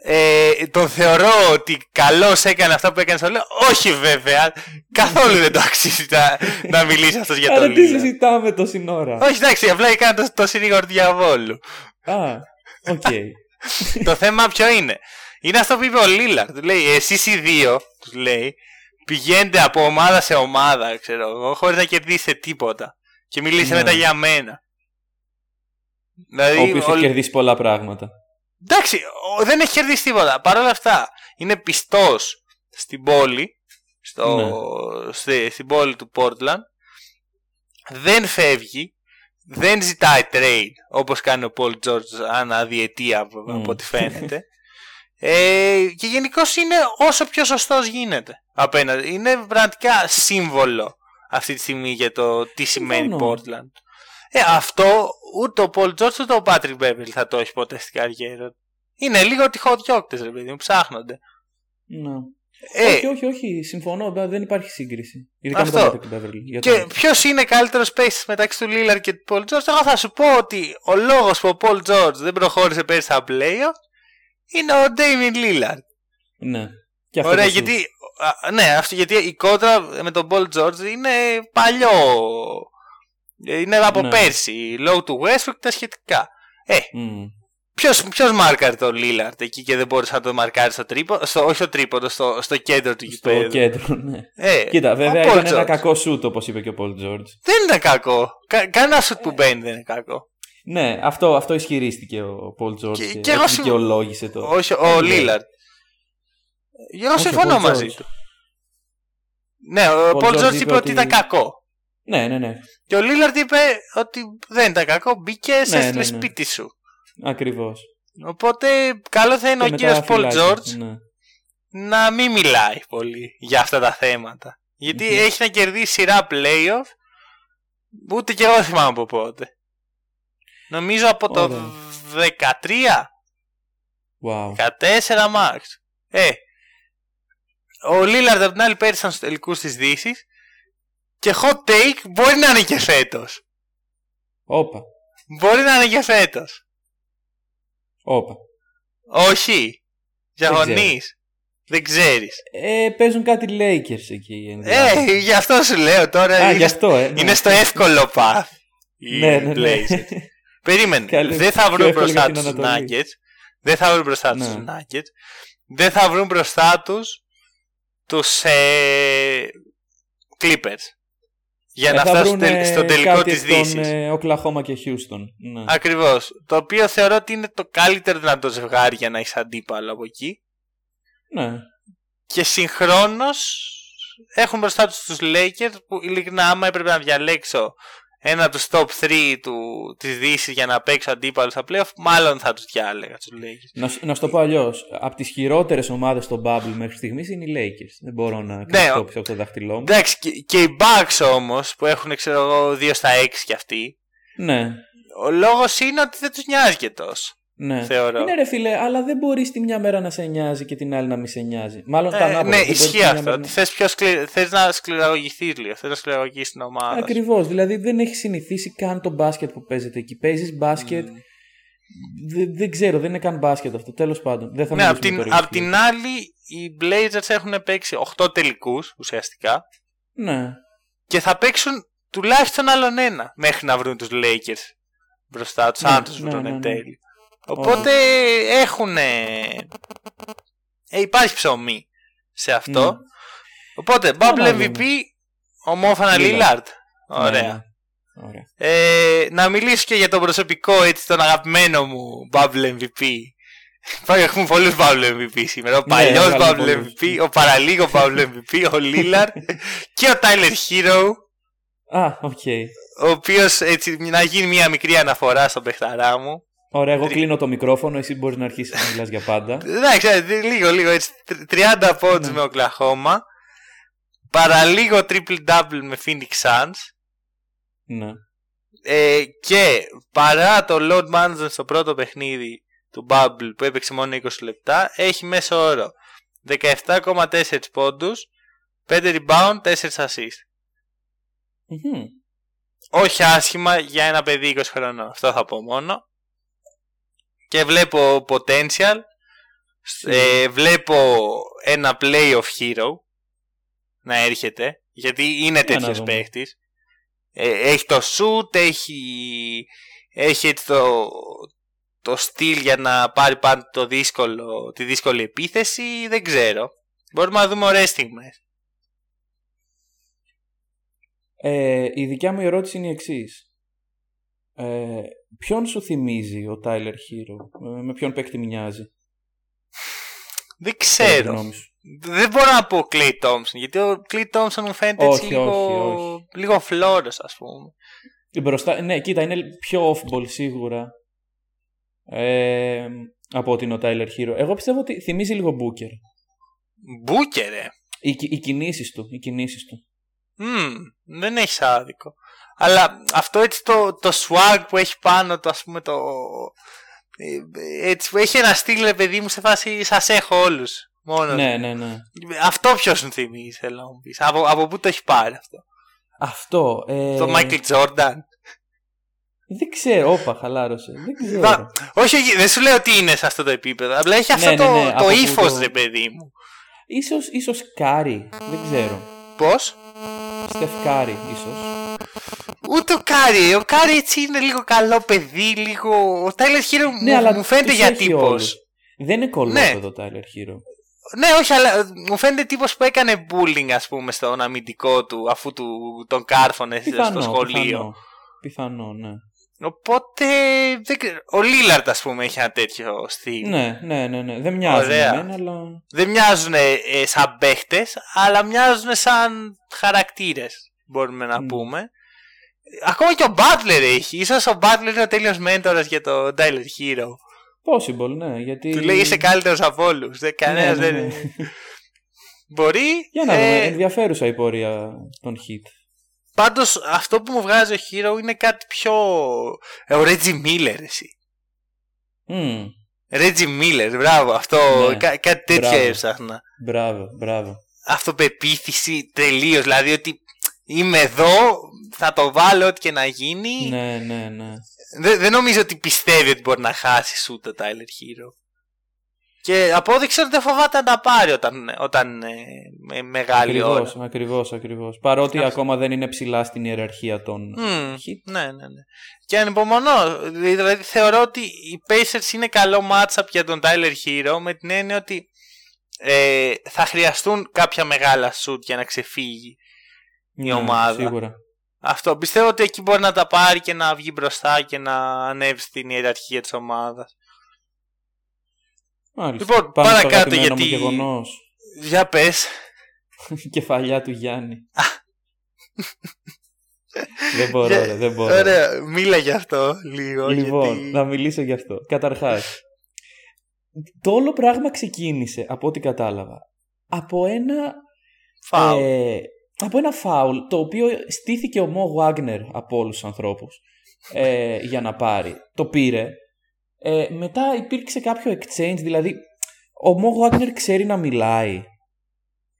ε, τον θεωρώ ότι καλώς έκανε αυτά που έκανε στο λέω. Όχι βέβαια. Καθόλου δεν το αξίζει να, να μιλήσει αυτός για το Αλλά τι συζητάμε τόση ώρα; Όχι, εντάξει, απλά έκανε το, το συνήγορο διαβόλου. Α, OK. Okay. το θέμα ποιο είναι; Είναι αυτό που είπε ο Λίλαρντ. Του λέει, εσείς οι δύο, του λέει, πηγαίνετε από ομάδα σε ομάδα, ξέρω εγώ, χωρίς να κερδίσετε τίποτα. Και μιλήστε ναι. μετά για μένα. Δηλαδή, ο οποίος έχει κερδίσει πολλά πράγματα. Εντάξει, δεν έχει κερδίσει τίποτα. Παρ' όλα αυτά είναι πιστός στην πόλη, στο, ναι. στη, στην πόλη του Portland. Δεν φεύγει, δεν ζητάει trade όπως κάνει ο Paul George ανά διετία από ό,τι φαίνεται. Ε, και γενικώ είναι όσο πιο σωστός γίνεται απέναντι. Είναι πραγματικά σύμβολο αυτή τη στιγμή για το τι σημαίνει Portland. Ε, αυτό ούτε ο Πολ Τζόρτ ούτε ο Πάτρικ Μπέβελ θα το έχει ποτέ στην καριέρα Είναι λίγο τυχοδιώκτες, ρε παιδί μου, ψάχνονται. Ναι. Ε, όχι, όχι, όχι. Συμφωνώ. Δεν υπάρχει σύγκριση. Ειδικά αυτό. με τον Πάτρικ Μπέβερλι. Και ποιος είναι καλύτερος space μεταξύ του Λίλαρντ και του Πολ Τζόρτζ. Εγώ θα σου πω ότι ο λόγος που ο Πολ Τζόρτζ δεν προχώρησε πέρυσι στα playoff είναι ο Ντέιμιν Λίλαρντ. Ναι. Και αυτό Ωραία, γιατί, ναι, αυτό, γιατί η κόντρα με τον Πολ Τζόρτζ είναι παλιό είναι από ναι. πέρσι. Λόγω του Westbrook τα σχετικά. Ε, mm. Ποιος, ποιος μάρκαρε τον Λίλαρντ εκεί και δεν μπορούσε να το μαρκάρει στο τρίποντο, στο, όχι στο τρίποντο, στο, στο κέντρο του γηπέδου; Στο κέντρο, ναι. Ε, Κοίτα, βέβαια ήταν ένα κακό σουτ όπως είπε και ο Πολ Τζόρτζ. Δεν είναι κακό. Κα, κανένα σουτ που μπαίνει δεν είναι κακό. Ναι, αυτό, αυτό ισχυρίστηκε ο Πολ Τζόρτζ και, και, και εγώ δικαιολόγησε το. Όχι, ο Λίλαρντ. Εγώ συμφωνώ μαζί του. Ναι, ο Πολ Τζόρτζ είπε ότι ήταν κακό. Ναι, ναι, ναι. Και ο Λίλαρντ είπε ότι δεν ήταν κακό, μπήκε, σε ναι, ναι, ναι. σπίτι σου. Ακριβώς. Οπότε καλό θα είναι ο κύριος Πολ Τζόρτζ να μην μιλάει πολύ για αυτά τα θέματα. Γιατί έχει να κερδίσει σειρά playoff. Ούτε και εγώ θυμάμαι από πότε. Νομίζω από το 13. Wow. 14 max. Ε, ο Λίλαρντ από την άλλη πέρυσαν στους τελικούς της Δύσης και hot take μπορεί να είναι και φέτος. Όπα. Μπορεί να είναι και φέτος. Όπα. Όχι. Διαφωνεί. ξέρω. Δεν ξέρεις. Ε, παίζουν κάτι Lakers εκεί. Ε, ενδιάμεσα. γι' αυτό σου λέω τώρα. Α, είναι, γι' αυτό, ε. ναι. είναι στο εύκολο path. οι Ναι, ναι, ναι. Blazers. [LAUGHS] Περίμενε. Καλή- δεν θα πιο βρουν εύκολο μπροστά για την τους Ανατολή. Nuggets. Δεν θα βρουν μπροστά τους Ναι. Nuggets. Δεν θα βρουν μπροστά τους τους ε, Clippers. Για Ε, να θα φτάσουν βρουν, τελ- ε, στο τελικό κάτι της εκ των, Δύσης. ε, Οκλαχώμα και Houston. Ναι. Ακριβώς. Το οποίο θεωρώ ότι είναι το καλύτερο δυνατό ζευγάρι για να έχεις αντίπαλο από εκεί. ναι. Και συγχρόνως έχουν μπροστά τους τους Lakers που ειλικρινά άμα έπρεπε να διαλέξω ένα από τους top 3 του, της Δύσης για να παίξω αντίπαλο στα playoff, μάλλον θα τους διάλεγα τους Lakers. Να, σου- να σου το πω αλλιώς. Από τις χειρότερες ομάδες στο Bubble μέχρι στιγμής είναι οι Lakers. Δεν μπορώ να Ναι, κρυφτώ ο- πίσω από το δάχτυλό μου. Εντάξει, και, και οι Bucks όμως που έχουν ξέρω εγώ 2 στα 6 κι αυτοί, Ναι, ο λόγος είναι ότι δεν τους νοιάζει και τόσο. Ναι. Θεωρώ. Είναι ρε φίλε, αλλά δεν μπορείς τη μια μέρα να σε νοιάζει και την άλλη να μην σε νοιάζει. Μάλλον τα Ε, ανάποδα. ναι, Δεν μπορείς τη ισχύει μια αυτό. μέρα Ότι να- θες, πιο σκλη... θες να σκληραγωγηθείς λίγο, θες να σκληραγωγηθείς την ομάδα. σου. Ακριβώς. Δηλαδή δεν έχεις συνηθίσει καν το μπάσκετ που παίζεται εκεί. Παίζεις μπάσκετ. Δεν, δεν ξέρω, δεν είναι καν μπάσκετ αυτό. Τέλος πάντων. Δεν θα Ναι, απ' μιλήσουμε την, τώρα απ' για την άλλη, οι Blazers έχουν παίξει 8 τελικούς ουσιαστικά Ναι. και θα παίξουν τουλάχιστον άλλον ένα μέχρι να βρουν τους Lakers μπροστά τους, Ναι, αν τους ναι, βρουν ναι, εν ναι. τέλει. Οπότε έχουν. Ε, υπάρχει ψωμί σε αυτό. Ναι. Οπότε, Να Bubble δούμε. MVP, ομόφωνα Lillard. Lillard. Ναι, Ωραία. ναι. Ωραία. Ε, να μιλήσω και για τον προσωπικό, έτσι, τον αγαπημένο μου Bubble MVP. Πάει, Έχουμε πολλούς Bubble MVP σήμερα. Ο Ναι, παλιός έχουμε Bubble πολλούς. MVP, ο παραλίγο Bubble MVP, ο Lillard [LAUGHS] και ο Tyler Herro, Α, οκ. ο οποίος έτσι να γίνει μια μικρή αναφορά στον παιχταρά μου. Ωραία, εγώ Τρι- κλείνω το μικρόφωνο, εσύ μπορείς να αρχίσεις να μιλάς για πάντα. Εντάξει, ε, λίγο, λίγο έτσι. τρ- 30 πόντους Ναι. με Οκλαχώμα. Παραλίγο triple-double με Phoenix Suns. ναι. Ε, και παρά το load management στο πρώτο παιχνίδι του Bubble που έπαιξε μόνο 20 λεπτά, έχει μέσο όρο 17,4 πόντους, 5 rebound, 4 assist. Μμμ. Όχι άσχημα για ένα παιδί 20 χρονών. Αυτό θα πω μόνο. Και βλέπω potential. Ε, βλέπω ένα play of hero να έρχεται. Γιατί είναι να τέτοιος δούμε. παίχτης. Ε, έχει το shoot, έχει, έχει έτσι το, το στυλ για να πάρει πάνω το δύσκολο, τη δύσκολη επίθεση. Δεν ξέρω. Μπορούμε να δούμε ωραίες στιγμές. Ε, η δικιά μου ερώτηση είναι η εξής. Ε, ποιον σου θυμίζει ο Tyler Hero, ε, με ποιον παίκτη μοιάζει; Δεν κατά τη ξέρω. γνώμη σου. Δεν μπορώ να πω Clay Thompson, γιατί ο Clay Thompson μου φαίνεται έτσι Όχι, λίγο, όχι, όχι. λίγο φλόρος ας πούμε. Μπροστά, ναι, κοίτα, είναι πιο off-ball σίγουρα ε, από ότι είναι ο Tyler Hero. Εγώ πιστεύω ότι θυμίζει λίγο Booker. Μπούκερ, ε. Οι, οι, οι κινήσεις του, οι κινήσεις του. Μμμ, δεν έχεις άδικο. Αλλά αυτό έτσι το, το swag που έχει πάνω το ας πούμε το... ε, Έτσι που έχει ένα στυλ ρε παιδί μου σε φάση σας έχω όλους. Μόνος. Ναι, ναι, ναι. Αυτό ποιος σου θυμίζει θέλω να μου πεις. Από, από πού το έχει πάρει αυτό; Αυτό. Ε, Το Michael Jordan. Δεν ξέρω, όπα, χαλάρωσε. Δεν ξέρω. Μα- όχι, όχι, δεν σου λέω ότι είναι σε αυτό το επίπεδο. Απλά έχει αυτό Ναι, ναι, το, ναι, το από πού ύφος, το- ρε παιδί μου. Ίσως, ίσως Κάρι, δεν ξέρω. Πώς; Steph Curry, ίσως. Ούτε ο Κάρι. Ο Κάρι έτσι είναι λίγο καλό παιδί, λίγο. Ο Tyler Herro μου, μου φαίνεται τους για έχει τύπος. όλους. Δεν είναι κωλόπαιδο Tyler Herro. Ναι, όχι, αλλά ε, μου φαίνεται τύπος που έκανε bullying, ας πούμε, στον αμυντικό του, αφού του, τον κάρφωνε Πιθανό, στο σχολείο. πιθανό. Πιθανό, ναι. Οπότε. Δεν... ξέρω. Ο Λίλαρτ, ας πούμε, έχει ένα τέτοιο στυλ. Ναι, ναι, ναι, ναι. Δεν μοιάζει Ωραία. με μένα, αλλά... Δεν μοιάζουν ε, σαν παίχτες, αλλά μοιάζουν σαν χαρακτήρες, μπορούμε να Μμ. πούμε. Ακόμα και ο Butler έχει. Ίσως ο Butler είναι ο τέλειος μέντορας για το Tyler Hero. Possible, ναι, γιατί... Του λέει είσαι καλύτερος από όλους. Δεν, κανένας ναι, δεν... ναι. Μπορεί. Για να δούμε, ε, ενδιαφέρουσα η πορεία των hit. Πάντως αυτό που μου βγάζει ο Hero είναι κάτι πιο... Ε, ο Reggie Miller εσύ. Μμμ, Reggie Miller, μπράβο, αυτό, Ναι. κά- κάτι τέτοιο Μπράβο. έψαχνα. Μπράβο, μπράβο. Αυτοπεποίθηση τελείως, δηλαδή ότι είμαι εδώ, θα το βάλω ό,τι και να γίνει. Ναι, ναι, ναι. Δεν, δεν νομίζω ότι πιστεύει ότι μπορεί να χάσει ούτε το Tyler Hero. Και απόδειξε ότι δεν φοβάται να τα πάρει όταν, όταν ε, με μεγάλη ώρα. Ακριβώς, ακριβώς, ακριβώς. Παρότι Αυτό. ακόμα δεν είναι ψηλά στην ιεραρχία των Μμμ, hit. ναι, ναι, ναι. Και ανυπομονώ. Δηλαδή θεωρώ ότι οι Pacers είναι καλό matchup για τον Tyler Hero με την έννοια ότι ε, θα χρειαστούν κάποια μεγάλα shoot για να ξεφύγει η Ναι, ομάδα. Σίγουρα. Αυτό πιστεύω ότι εκεί μπορεί να τα πάρει και να βγει μπροστά και να ανέβει στην ιεραρχία της ομάδας. Μάλιστα. Λοιπόν, Πάμε στο παρακάτω, αγαπημένο μου γιατί- γεγονός. Για πες. Η [LAUGHS] κεφαλιά του Γιάννη. [LAUGHS] δεν μπορώ, Για- ρε, δεν μπορώ. Ωραία, μίλα γι' αυτό λίγο. Λοιπόν, γιατί... να μιλήσω γι' αυτό. Καταρχάς, το όλο πράγμα ξεκίνησε, από ό,τι κατάλαβα, από ένα, Φάουλ. ε, από ένα φάουλ, το οποίο στήθηκε ο Μο Βάγνερ από όλους τους ανθρώπους ε, για να πάρει. Το πήρε. Ε, μετά υπήρξε κάποιο exchange, δηλαδή ο Μο Βάγνερ ξέρει να μιλάει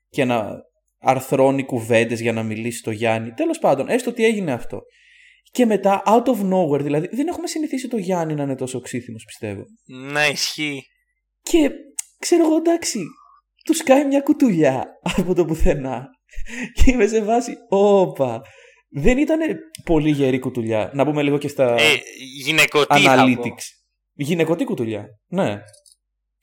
και να αρθρώνει κουβέντες για να μιλήσει στο Γιάννη. Τέλος πάντων, έστω ότι έγινε αυτό. Και μετά, out of nowhere, δηλαδή, δεν έχουμε συνηθίσει το Γιάννη να είναι τόσο οξύθυμος, πιστεύω. Ναι, ισχύει. Και ξέρω εγώ, εντάξει, τους σκάει μια κουτουλιά από το πουθενά. Και είμαι σε βάση, όπα. Δεν ήταν πολύ γερή κουτουλιά. Να πούμε λίγο και στα Ε, γυναικωτή θα πω. analytics. Γυναικωτή κουτουλιά. Ναι.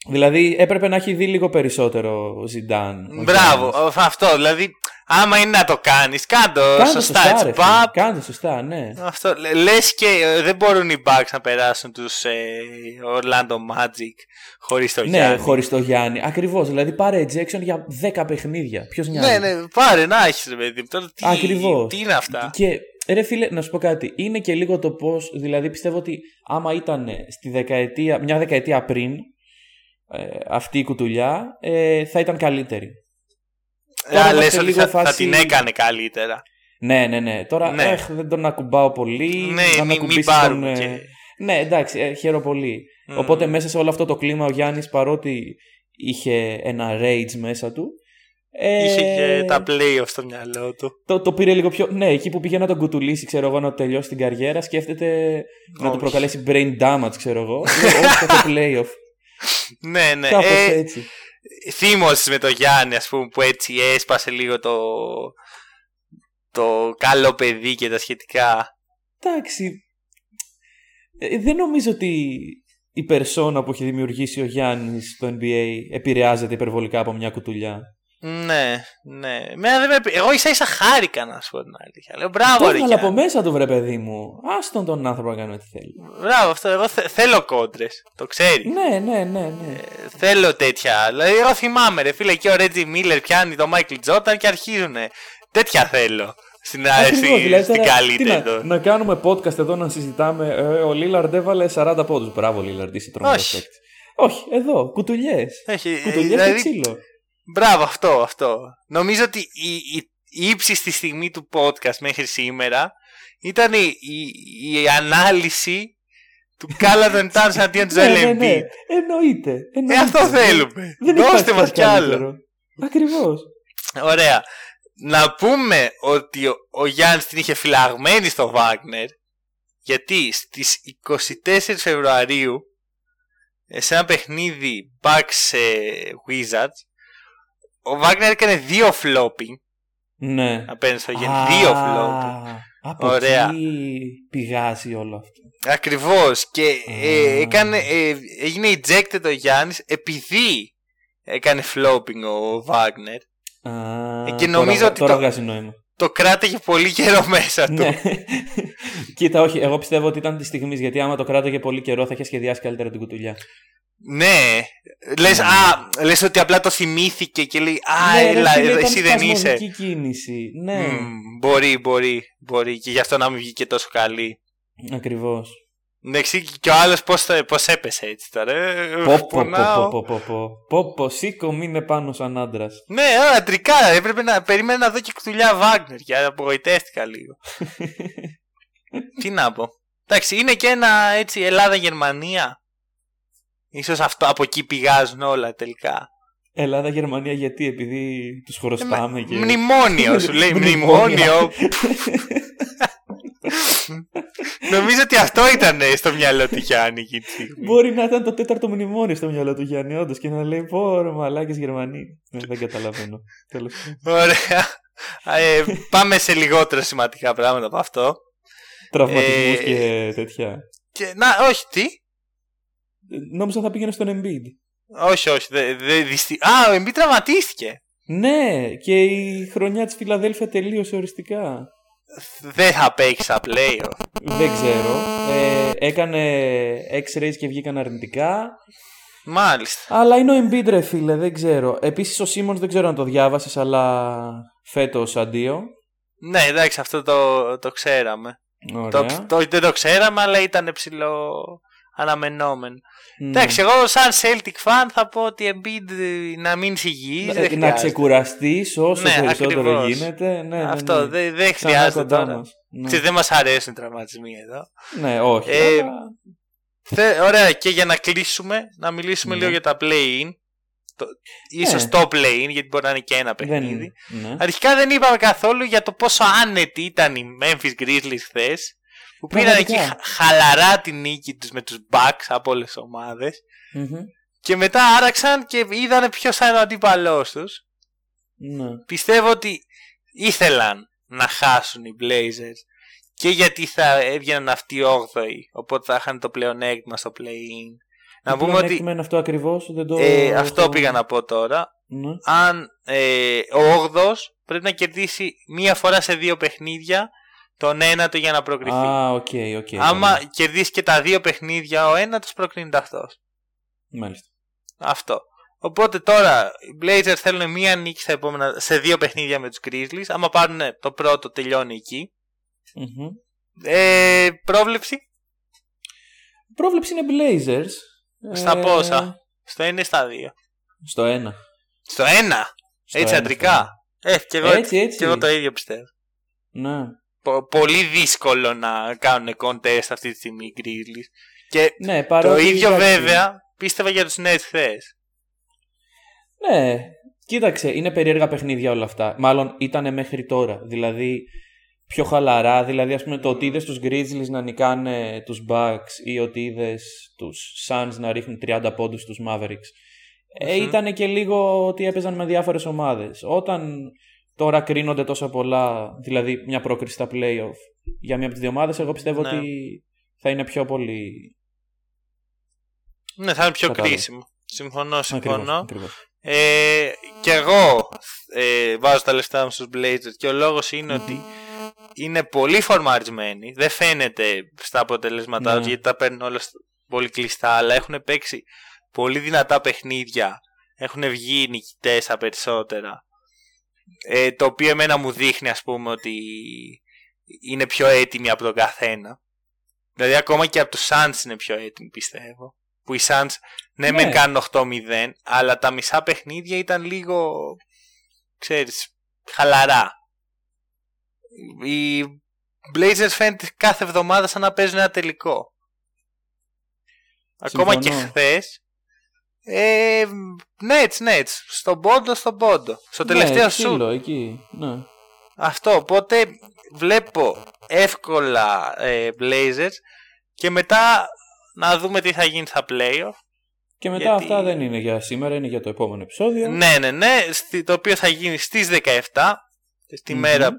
Δηλαδή έπρεπε να έχει δει λίγο περισσότερο Ζιντάν. ο Μπράβο, Γιάννης. ο- αυτό. Δηλαδή, άμα είναι να το κάνεις, κάντο Κάντε σωστά. σωστά, Έτσι, ρε, φίλε. παπ. Κάντε σωστά, ναι. Αυτό. Λε και ε, δεν μπορούν οι Bucks να περάσουν τους ε, Orlando Magic χωρίς το Ναι, Γιάννη. χωρίς το Γιάννη. Ακριβώς. Δηλαδή πάρε ejection για 10 παιχνίδια. Ποιος νοιάζει; Ναι, ναι, πάρε να έχεις ρε παιδί μου. Τώρα τι, Ακριβώς. τι είναι αυτά; Και ρε φίλε, να σου πω κάτι. Είναι και λίγο το πώς. Δηλαδή πιστεύω ότι άμα ήταν στη δεκαετία, μια δεκαετία πριν ε, αυτή η κουτουλιά, ε, θα ήταν καλύτερη. Τώρα Α, είμαστε λες ότι λίγο θα, θα φάση- την έκανε καλύτερα. Ναι, ναι, ναι. Τώρα Ναι. έχ, δεν τον ακουμπάω πολύ. Ναι, να μην με μη ακουμπήσεις πάρουμε. τον, ε, και- Ναι, εντάξει, ε, χαίρομαι πολύ. Μμ. Οπότε μέσα σε όλο αυτό το κλίμα ο Γιάννης παρότι είχε ένα rage μέσα του. ε, Είχε και τα playoffs στο μυαλό του. το, το πήρε λίγο πιο. Ναι, εκεί που πήγε να τον κουτουλήσει, ξέρω εγώ, να το τελειώσει την καριέρα, σκέφτεται να του Όχι. προκαλέσει brain damage, ξέρω εγώ. Λέει, Όχι, θα το [LAUGHS] playoff. Ναι, ναι. Κάπως Ε, έτσι. Θύμωσες με το Γιάννη, ας πούμε, που έτσι έσπασε λίγο το, το καλό παιδί και τα σχετικά. Εντάξει. Ε, δεν νομίζω ότι η περσόνα που έχει δημιουργήσει ο Γιάννης στο NBA επηρεάζεται υπερβολικά από μια κουτουλιά. Ναι, ναι. Εμένα δεν με... επι- Εγώ ίσα ίσα χάρηκα να σου πω την αλήθεια. Λέω μπράβο, Το ρε έβγαλε από Γιάννη. μέσα του, βρε παιδί μου. Άστον τον άνθρωπο να κάνει ό,τι θέλει. Μπράβο, αυτό. Εγώ θε- θέλω κόντρες. Το ξέρεις. Ναι, ναι, ναι, ναι. Θέλω τέτοια. Δηλαδή, εγώ θυμάμαι, ρε φίλε, και ο Ρέτζι Μίλλερ πιάνει τον Μάικλ Τζόρταν και αρχίζουν. Τέτοια θέλω. Στην, Ακριβώς, στην, δηλαδή στην τώρα, τι καλύτερη. να, τώρα. να κάνουμε podcast εδώ να συζητάμε. Ε, ο Λίλαρντ έβαλε 40 πόντους. Μπράβο, Λίλαρντ, είσαι τρομερός Όχι. παίκτης. Όχι, εδώ, κουτουλιές. Έχει, Κουτουλιές δηλαδή, και ξύλο. Μπράβο, αυτό, αυτό. Νομίζω ότι η, η, η ύψιστη στιγμή του podcast μέχρι σήμερα ήταν η, η, η ανάλυση του Κάλατον Τάρς αντίον του ναι, ναι, Joel ναι. Embiid. Εννοείται. Ε, εννοείται. αυτό θέλουμε. Δεν Δώστε μας κι άλλο. Ακριβώς. Ωραία. Να πούμε ότι ο, ο Γιάννης την είχε φυλαγμένη στο Βάγνερ γιατί στις 24 Φεβρουαρίου ε, σε ένα παιχνίδι Bucks ε, Wizards ο Βάγνερ έκανε δύο flopping Ναι. απέναντι στο Γιάννη. Δύο flopping. Α, Από Ωραία. εκεί πηγάζει όλο αυτό. Ακριβώς και ε, Α. έκανε, ε, έγινε ejected ο Γιάννης επειδή έκανε flopping ο Βάγνερ Α, Ε, και νομίζω τώρα, ότι τώρα το- βγάζει νόημα. το κράταγε πολύ καιρό [LAUGHS] μέσα του. ναι. Κοίτα, όχι, εγώ πιστεύω ότι ήταν της στιγμής γιατί άμα το κράταγε πολύ καιρό θα είχε σχεδιάσει καλύτερα την κουτουλιά. Ναι. Λες, Ναι. α, λες ότι απλά το θυμήθηκε και λέει Α, Ναι, ρε έλα, φίλε, εδώ, ήταν εσύ δεν είσαι. σπασμωδική κίνηση. Ναι, Μμμ, μπορεί, μπορεί, μπορεί. Και γι' αυτό να μην βγήκε τόσο καλή. ακριβώς. Εντάξει, και ο άλλος πώς έπεσε έτσι τώρα. ε, Πω, πω, πονάω. πω, πω, πω, πω, πω, πω, σήκω, μείνε πάνω σαν άντρας. Ναι, ωραία, τρικά. Έπρεπε να περίμενα να δω και κουτουλιά Βάγνερ και απογοητεύτηκα λίγο. [LAUGHS] Τι να πω. Εντάξει, είναι και ένα έτσι Ελλάδα-Γερμανία. Ίσως αυτό από εκεί πηγάζουν όλα τελικά. Ελλάδα-Γερμανία γιατί, επειδή τους χρωστάμε και. Μνημόνιο σου λέει. Μνημόνιο. [LAUGHS] Νομίζω ότι αυτό ήταν στο μυαλό του Γιάννη εκεί τη στιγμή. Μπορεί να ήταν το τέταρτο μνημόνιο στο μυαλό του Γιάννη, όντως, και να λέει Πω, ρε μαλάκες Γερμανοί. Ναι, δεν καταλαβαίνω. Τέλος πάντων. Ωραία. Ε, πάμε σε λιγότερο σημαντικά πράγματα από αυτό. Τραυματισμούς Ε, και τέτοια. Και, να, όχι, τι; Ε, Νόμιζα θα πήγαινε στον Embiid. Όχι, όχι. Δε, δε, δυστι... Α, ο Embiid τραυματίστηκε. Ναι, και η χρονιά της Φιλαδέλφια τελείωσε οριστικά. Δεν θα παίξει στα playoff. Δεν ξέρω. Ε, έκανε X-rays και βγήκαν αρνητικά. Μάλιστα. Αλλά είναι ο Embiid ρε φίλε, δεν ξέρω. Επίσης ο Simmons δεν ξέρω αν το διάβασες, αλλά φέτος αντίο. Ναι, εντάξει, αυτό το, το ξέραμε. Ωραία. Το, το, δεν το ξέραμε, αλλά ήταν ψηλό αναμενόμενο. Ναι. Εντάξει, εγώ σαν Celtic fan θα πω ότι Embiid να μην υγιής, Να- δεν να χρειάζεται. ξεκουραστείς όσο Ναι, περισσότερο ακριβώς. γίνεται. Ναι, ναι, Αυτό ναι. δεν, δεν Ξανά χρειάζεται κοντά τώρα. μας. Ναι. Ξέρεις, δεν μας αρέσουν οι τραυματισμοί εδώ. ναι, όχι. Ε, αλλά- Θε, ωραία, και για να κλείσουμε, να μιλήσουμε Ναι. λίγο για τα play-in. Το, ίσως Ναι. το play-in, γιατί μπορεί να είναι και ένα δεν παιχνίδι. ναι. Αρχικά δεν είπαμε καθόλου για το πόσο άνετη ήταν οι Memphis Grizzlies χθες. Που πήραν εκεί Πραγματικά. χα- χαλαρά τη νίκη τους με τους Bucks από όλες τις ομάδες. Μμμ. Και μετά άραξαν και είδανε ποιος θα είναι ο αντίπαλός τους. Ναι. Πιστεύω ότι ήθελαν να χάσουν οι Blazers και γιατί θα έβγαιναν αυτοί οι 8οι, οπότε θα είχαν το πλεονέκτημα στο play-in. Να Το πούμε ότι πλεονέκτημα είναι αυτό ακριβώς, δεν το... ε, αυτό το- πήγα να πω τώρα. Ναι. Αν ε, ο 8ος πρέπει να κερδίσει μία φορά σε δύο παιχνίδια τον ένατο για να προκριθεί. Α, οκ, οκ. Άμα καλά. κερδίσει και τα δύο παιχνίδια ο ένατος προκρίνεται αυτός. Μάλιστα. Αυτό. Οπότε τώρα οι Blazers θέλουν μία νίκη στα επόμενα, σε δύο παιχνίδια με τους Grizzlies. Άμα πάρουν το πρώτο τελειώνει εκεί. Μμμ. Ε, πρόβλεψη; Η πρόβλεψη είναι Blazers. Στα Ε, πόσα; στο 1 ή στα 2. Στο ένα. Στο 1! Στο έτσι ένα, αντρικά; Ε, και εγώ, Έτσι, έτσι. Και εγώ το ίδιο πιστεύω. Ναι. Πο- πολύ δύσκολο να κάνουν contest αυτή τη στιγμή οι Grizzlies. Και Ναι, το παρότι, ίδιο εντάξει, βέβαια πίστευα για τους Nets χθες. Ναι, κοίταξε, είναι περίεργα παιχνίδια όλα αυτά. Μάλλον ήταν μέχρι τώρα. Δηλαδή, πιο χαλαρά. Δηλαδή, ας πούμε, το ότι είδες τους Grizzlies να νικάνε τους Bucks ή ότι είδες τους Suns να ρίχνουν 30 πόντους στους Mavericks. Ε, Μμμ. ήταν και λίγο ότι έπαιζαν με διάφορες ομάδες. Όταν τώρα κρίνονται τόσα πολλά, δηλαδή μια πρόκριση στα playoff για μία από τις δύο ομάδες, εγώ πιστεύω Ναι. ότι θα είναι πιο πολύ... Ναι, θα είναι πιο Κατάλαβα. κρίσιμο. Συμφωνώ, συμφωνώ. Ακριβώς, ακριβώς. Ε, και εγώ ε, βάζω τα λεφτά μου στους Blazers και ο λόγος είναι ότι είναι πολύ φορμαρισμένοι. Δεν φαίνεται στα αποτελέσματά Ναι. τους γιατί τα παίρνουν όλα στο- πολύ κλειστά, αλλά έχουν παίξει πολύ δυνατά παιχνίδια. Έχουν βγει νικητές στα περισσότερα. Ε, το οποίο εμένα μου δείχνει ας πούμε ότι είναι πιο έτοιμοι από τον καθένα. Δηλαδή ακόμα και από τους Suns είναι πιο έτοιμοι πιστεύω. Που οι Suns ναι, Ναι. μεν κάνουν 8-0, αλλά τα μισά παιχνίδια ήταν λίγο, ξέρεις, χαλαρά. Οι Blazers φαίνεται κάθε εβδομάδα σαν να παίζουν ένα τελικό. Ακόμα και Συμφωνώ. χθες. Ε, Nets, Nets. Στον πόντο, στον πόντο. Στο τελευταίο ναι, σου. ξύλο, εκεί. Ναι. Αυτό. Οπότε βλέπω εύκολα ε, Blazers και μετά να δούμε τι θα γίνει στα playoff. Και μετά Γιατί- αυτά δεν είναι για σήμερα, είναι για το επόμενο επεισόδιο. Ναι, ναι, ναι. στη- Το οποίο θα γίνει στις 17, στη Μμμ. μέρα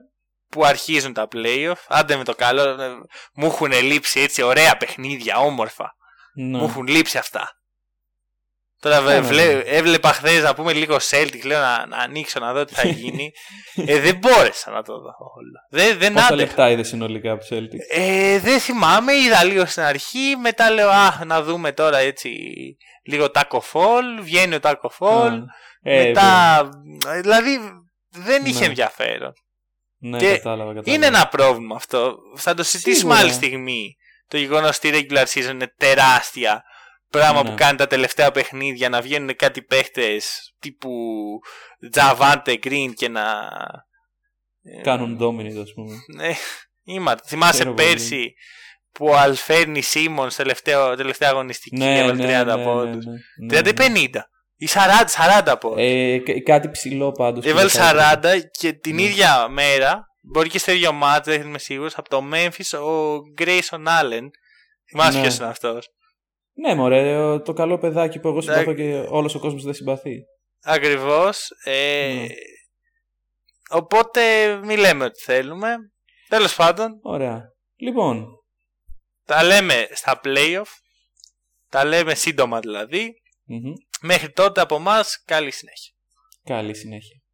που αρχίζουν τα playoff. Άντε με το καλό. ε, Μου έχουν λείψει έτσι ωραία παιχνίδια, όμορφα. Ναι. Μου έχουν λείψει αυτά. Τώρα βε- Ναι, ναι, βλέ- ναι. έβλεπα χθες να πούμε λίγο Celtic, λέω να, να ανοίξω να δω τι θα [LAUGHS] γίνει. ε, δεν μπόρεσα να το δω όλο. Δεν, δεν Πόσα άντεχα. λεπτά είδες συνολικά από Celtic; Ε, δεν θυμάμαι, είδα λίγο στην αρχή, μετά λέω α, να δούμε τώρα έτσι λίγο Taco Fall, βγαίνει ο Taco Fall, Α, ε, μετά, δηλαδή δεν είχε Ναι. ενδιαφέρον. Ναι, και κατάλαβα, κατάλαβα. Είναι ένα πρόβλημα αυτό, θα το συζητήσουμε Σίγουρα. άλλη στιγμή το γεγονός ότι η regular season είναι τεράστια. Πράγμα Ναι. που κάνει τα τελευταία παιχνίδια να βγαίνουν κάτι παίχτες τύπου Τζαβάντε Green και να. ε, Κάνουν dominate, ας πούμε. Ναι, είμαι. Θυμάσαι Ξέρω πολύ. πέρσι που ο Αλφέρνη Σίμονς τελευταία, τελευταία αγωνιστική Ναι, έβαλε ναι, 30 ναι, ναι, πόντους. ναι, ναι, 30 ή 50 ή 40, 40 πόντους. Ε, κα- κάτι ψηλό πάντως. Έβαλε 40 και την ίδια μέρα, μπορεί και στο ίδιο μάτς, δεν είμαι σίγουρος, από το Memphis ο Grayson Allen. Θυμάσαι Ναι. ποιος είναι αυτός. Ναι, μωρέ, ο- το καλό παιδάκι που εγώ συμπαθώ Εντάξει. και όλος ο κόσμος δεν συμπαθεί. Ακριβώς. Ε, Ναι. Οπότε μη λέμε ότι θέλουμε. Τέλος πάντων, Ωραία. Λοιπόν, τα λέμε στα playoff. Τα λέμε σύντομα δηλαδή. μμμ, Μέχρι τότε από εμάς καλή συνέχεια. καλή συνέχεια.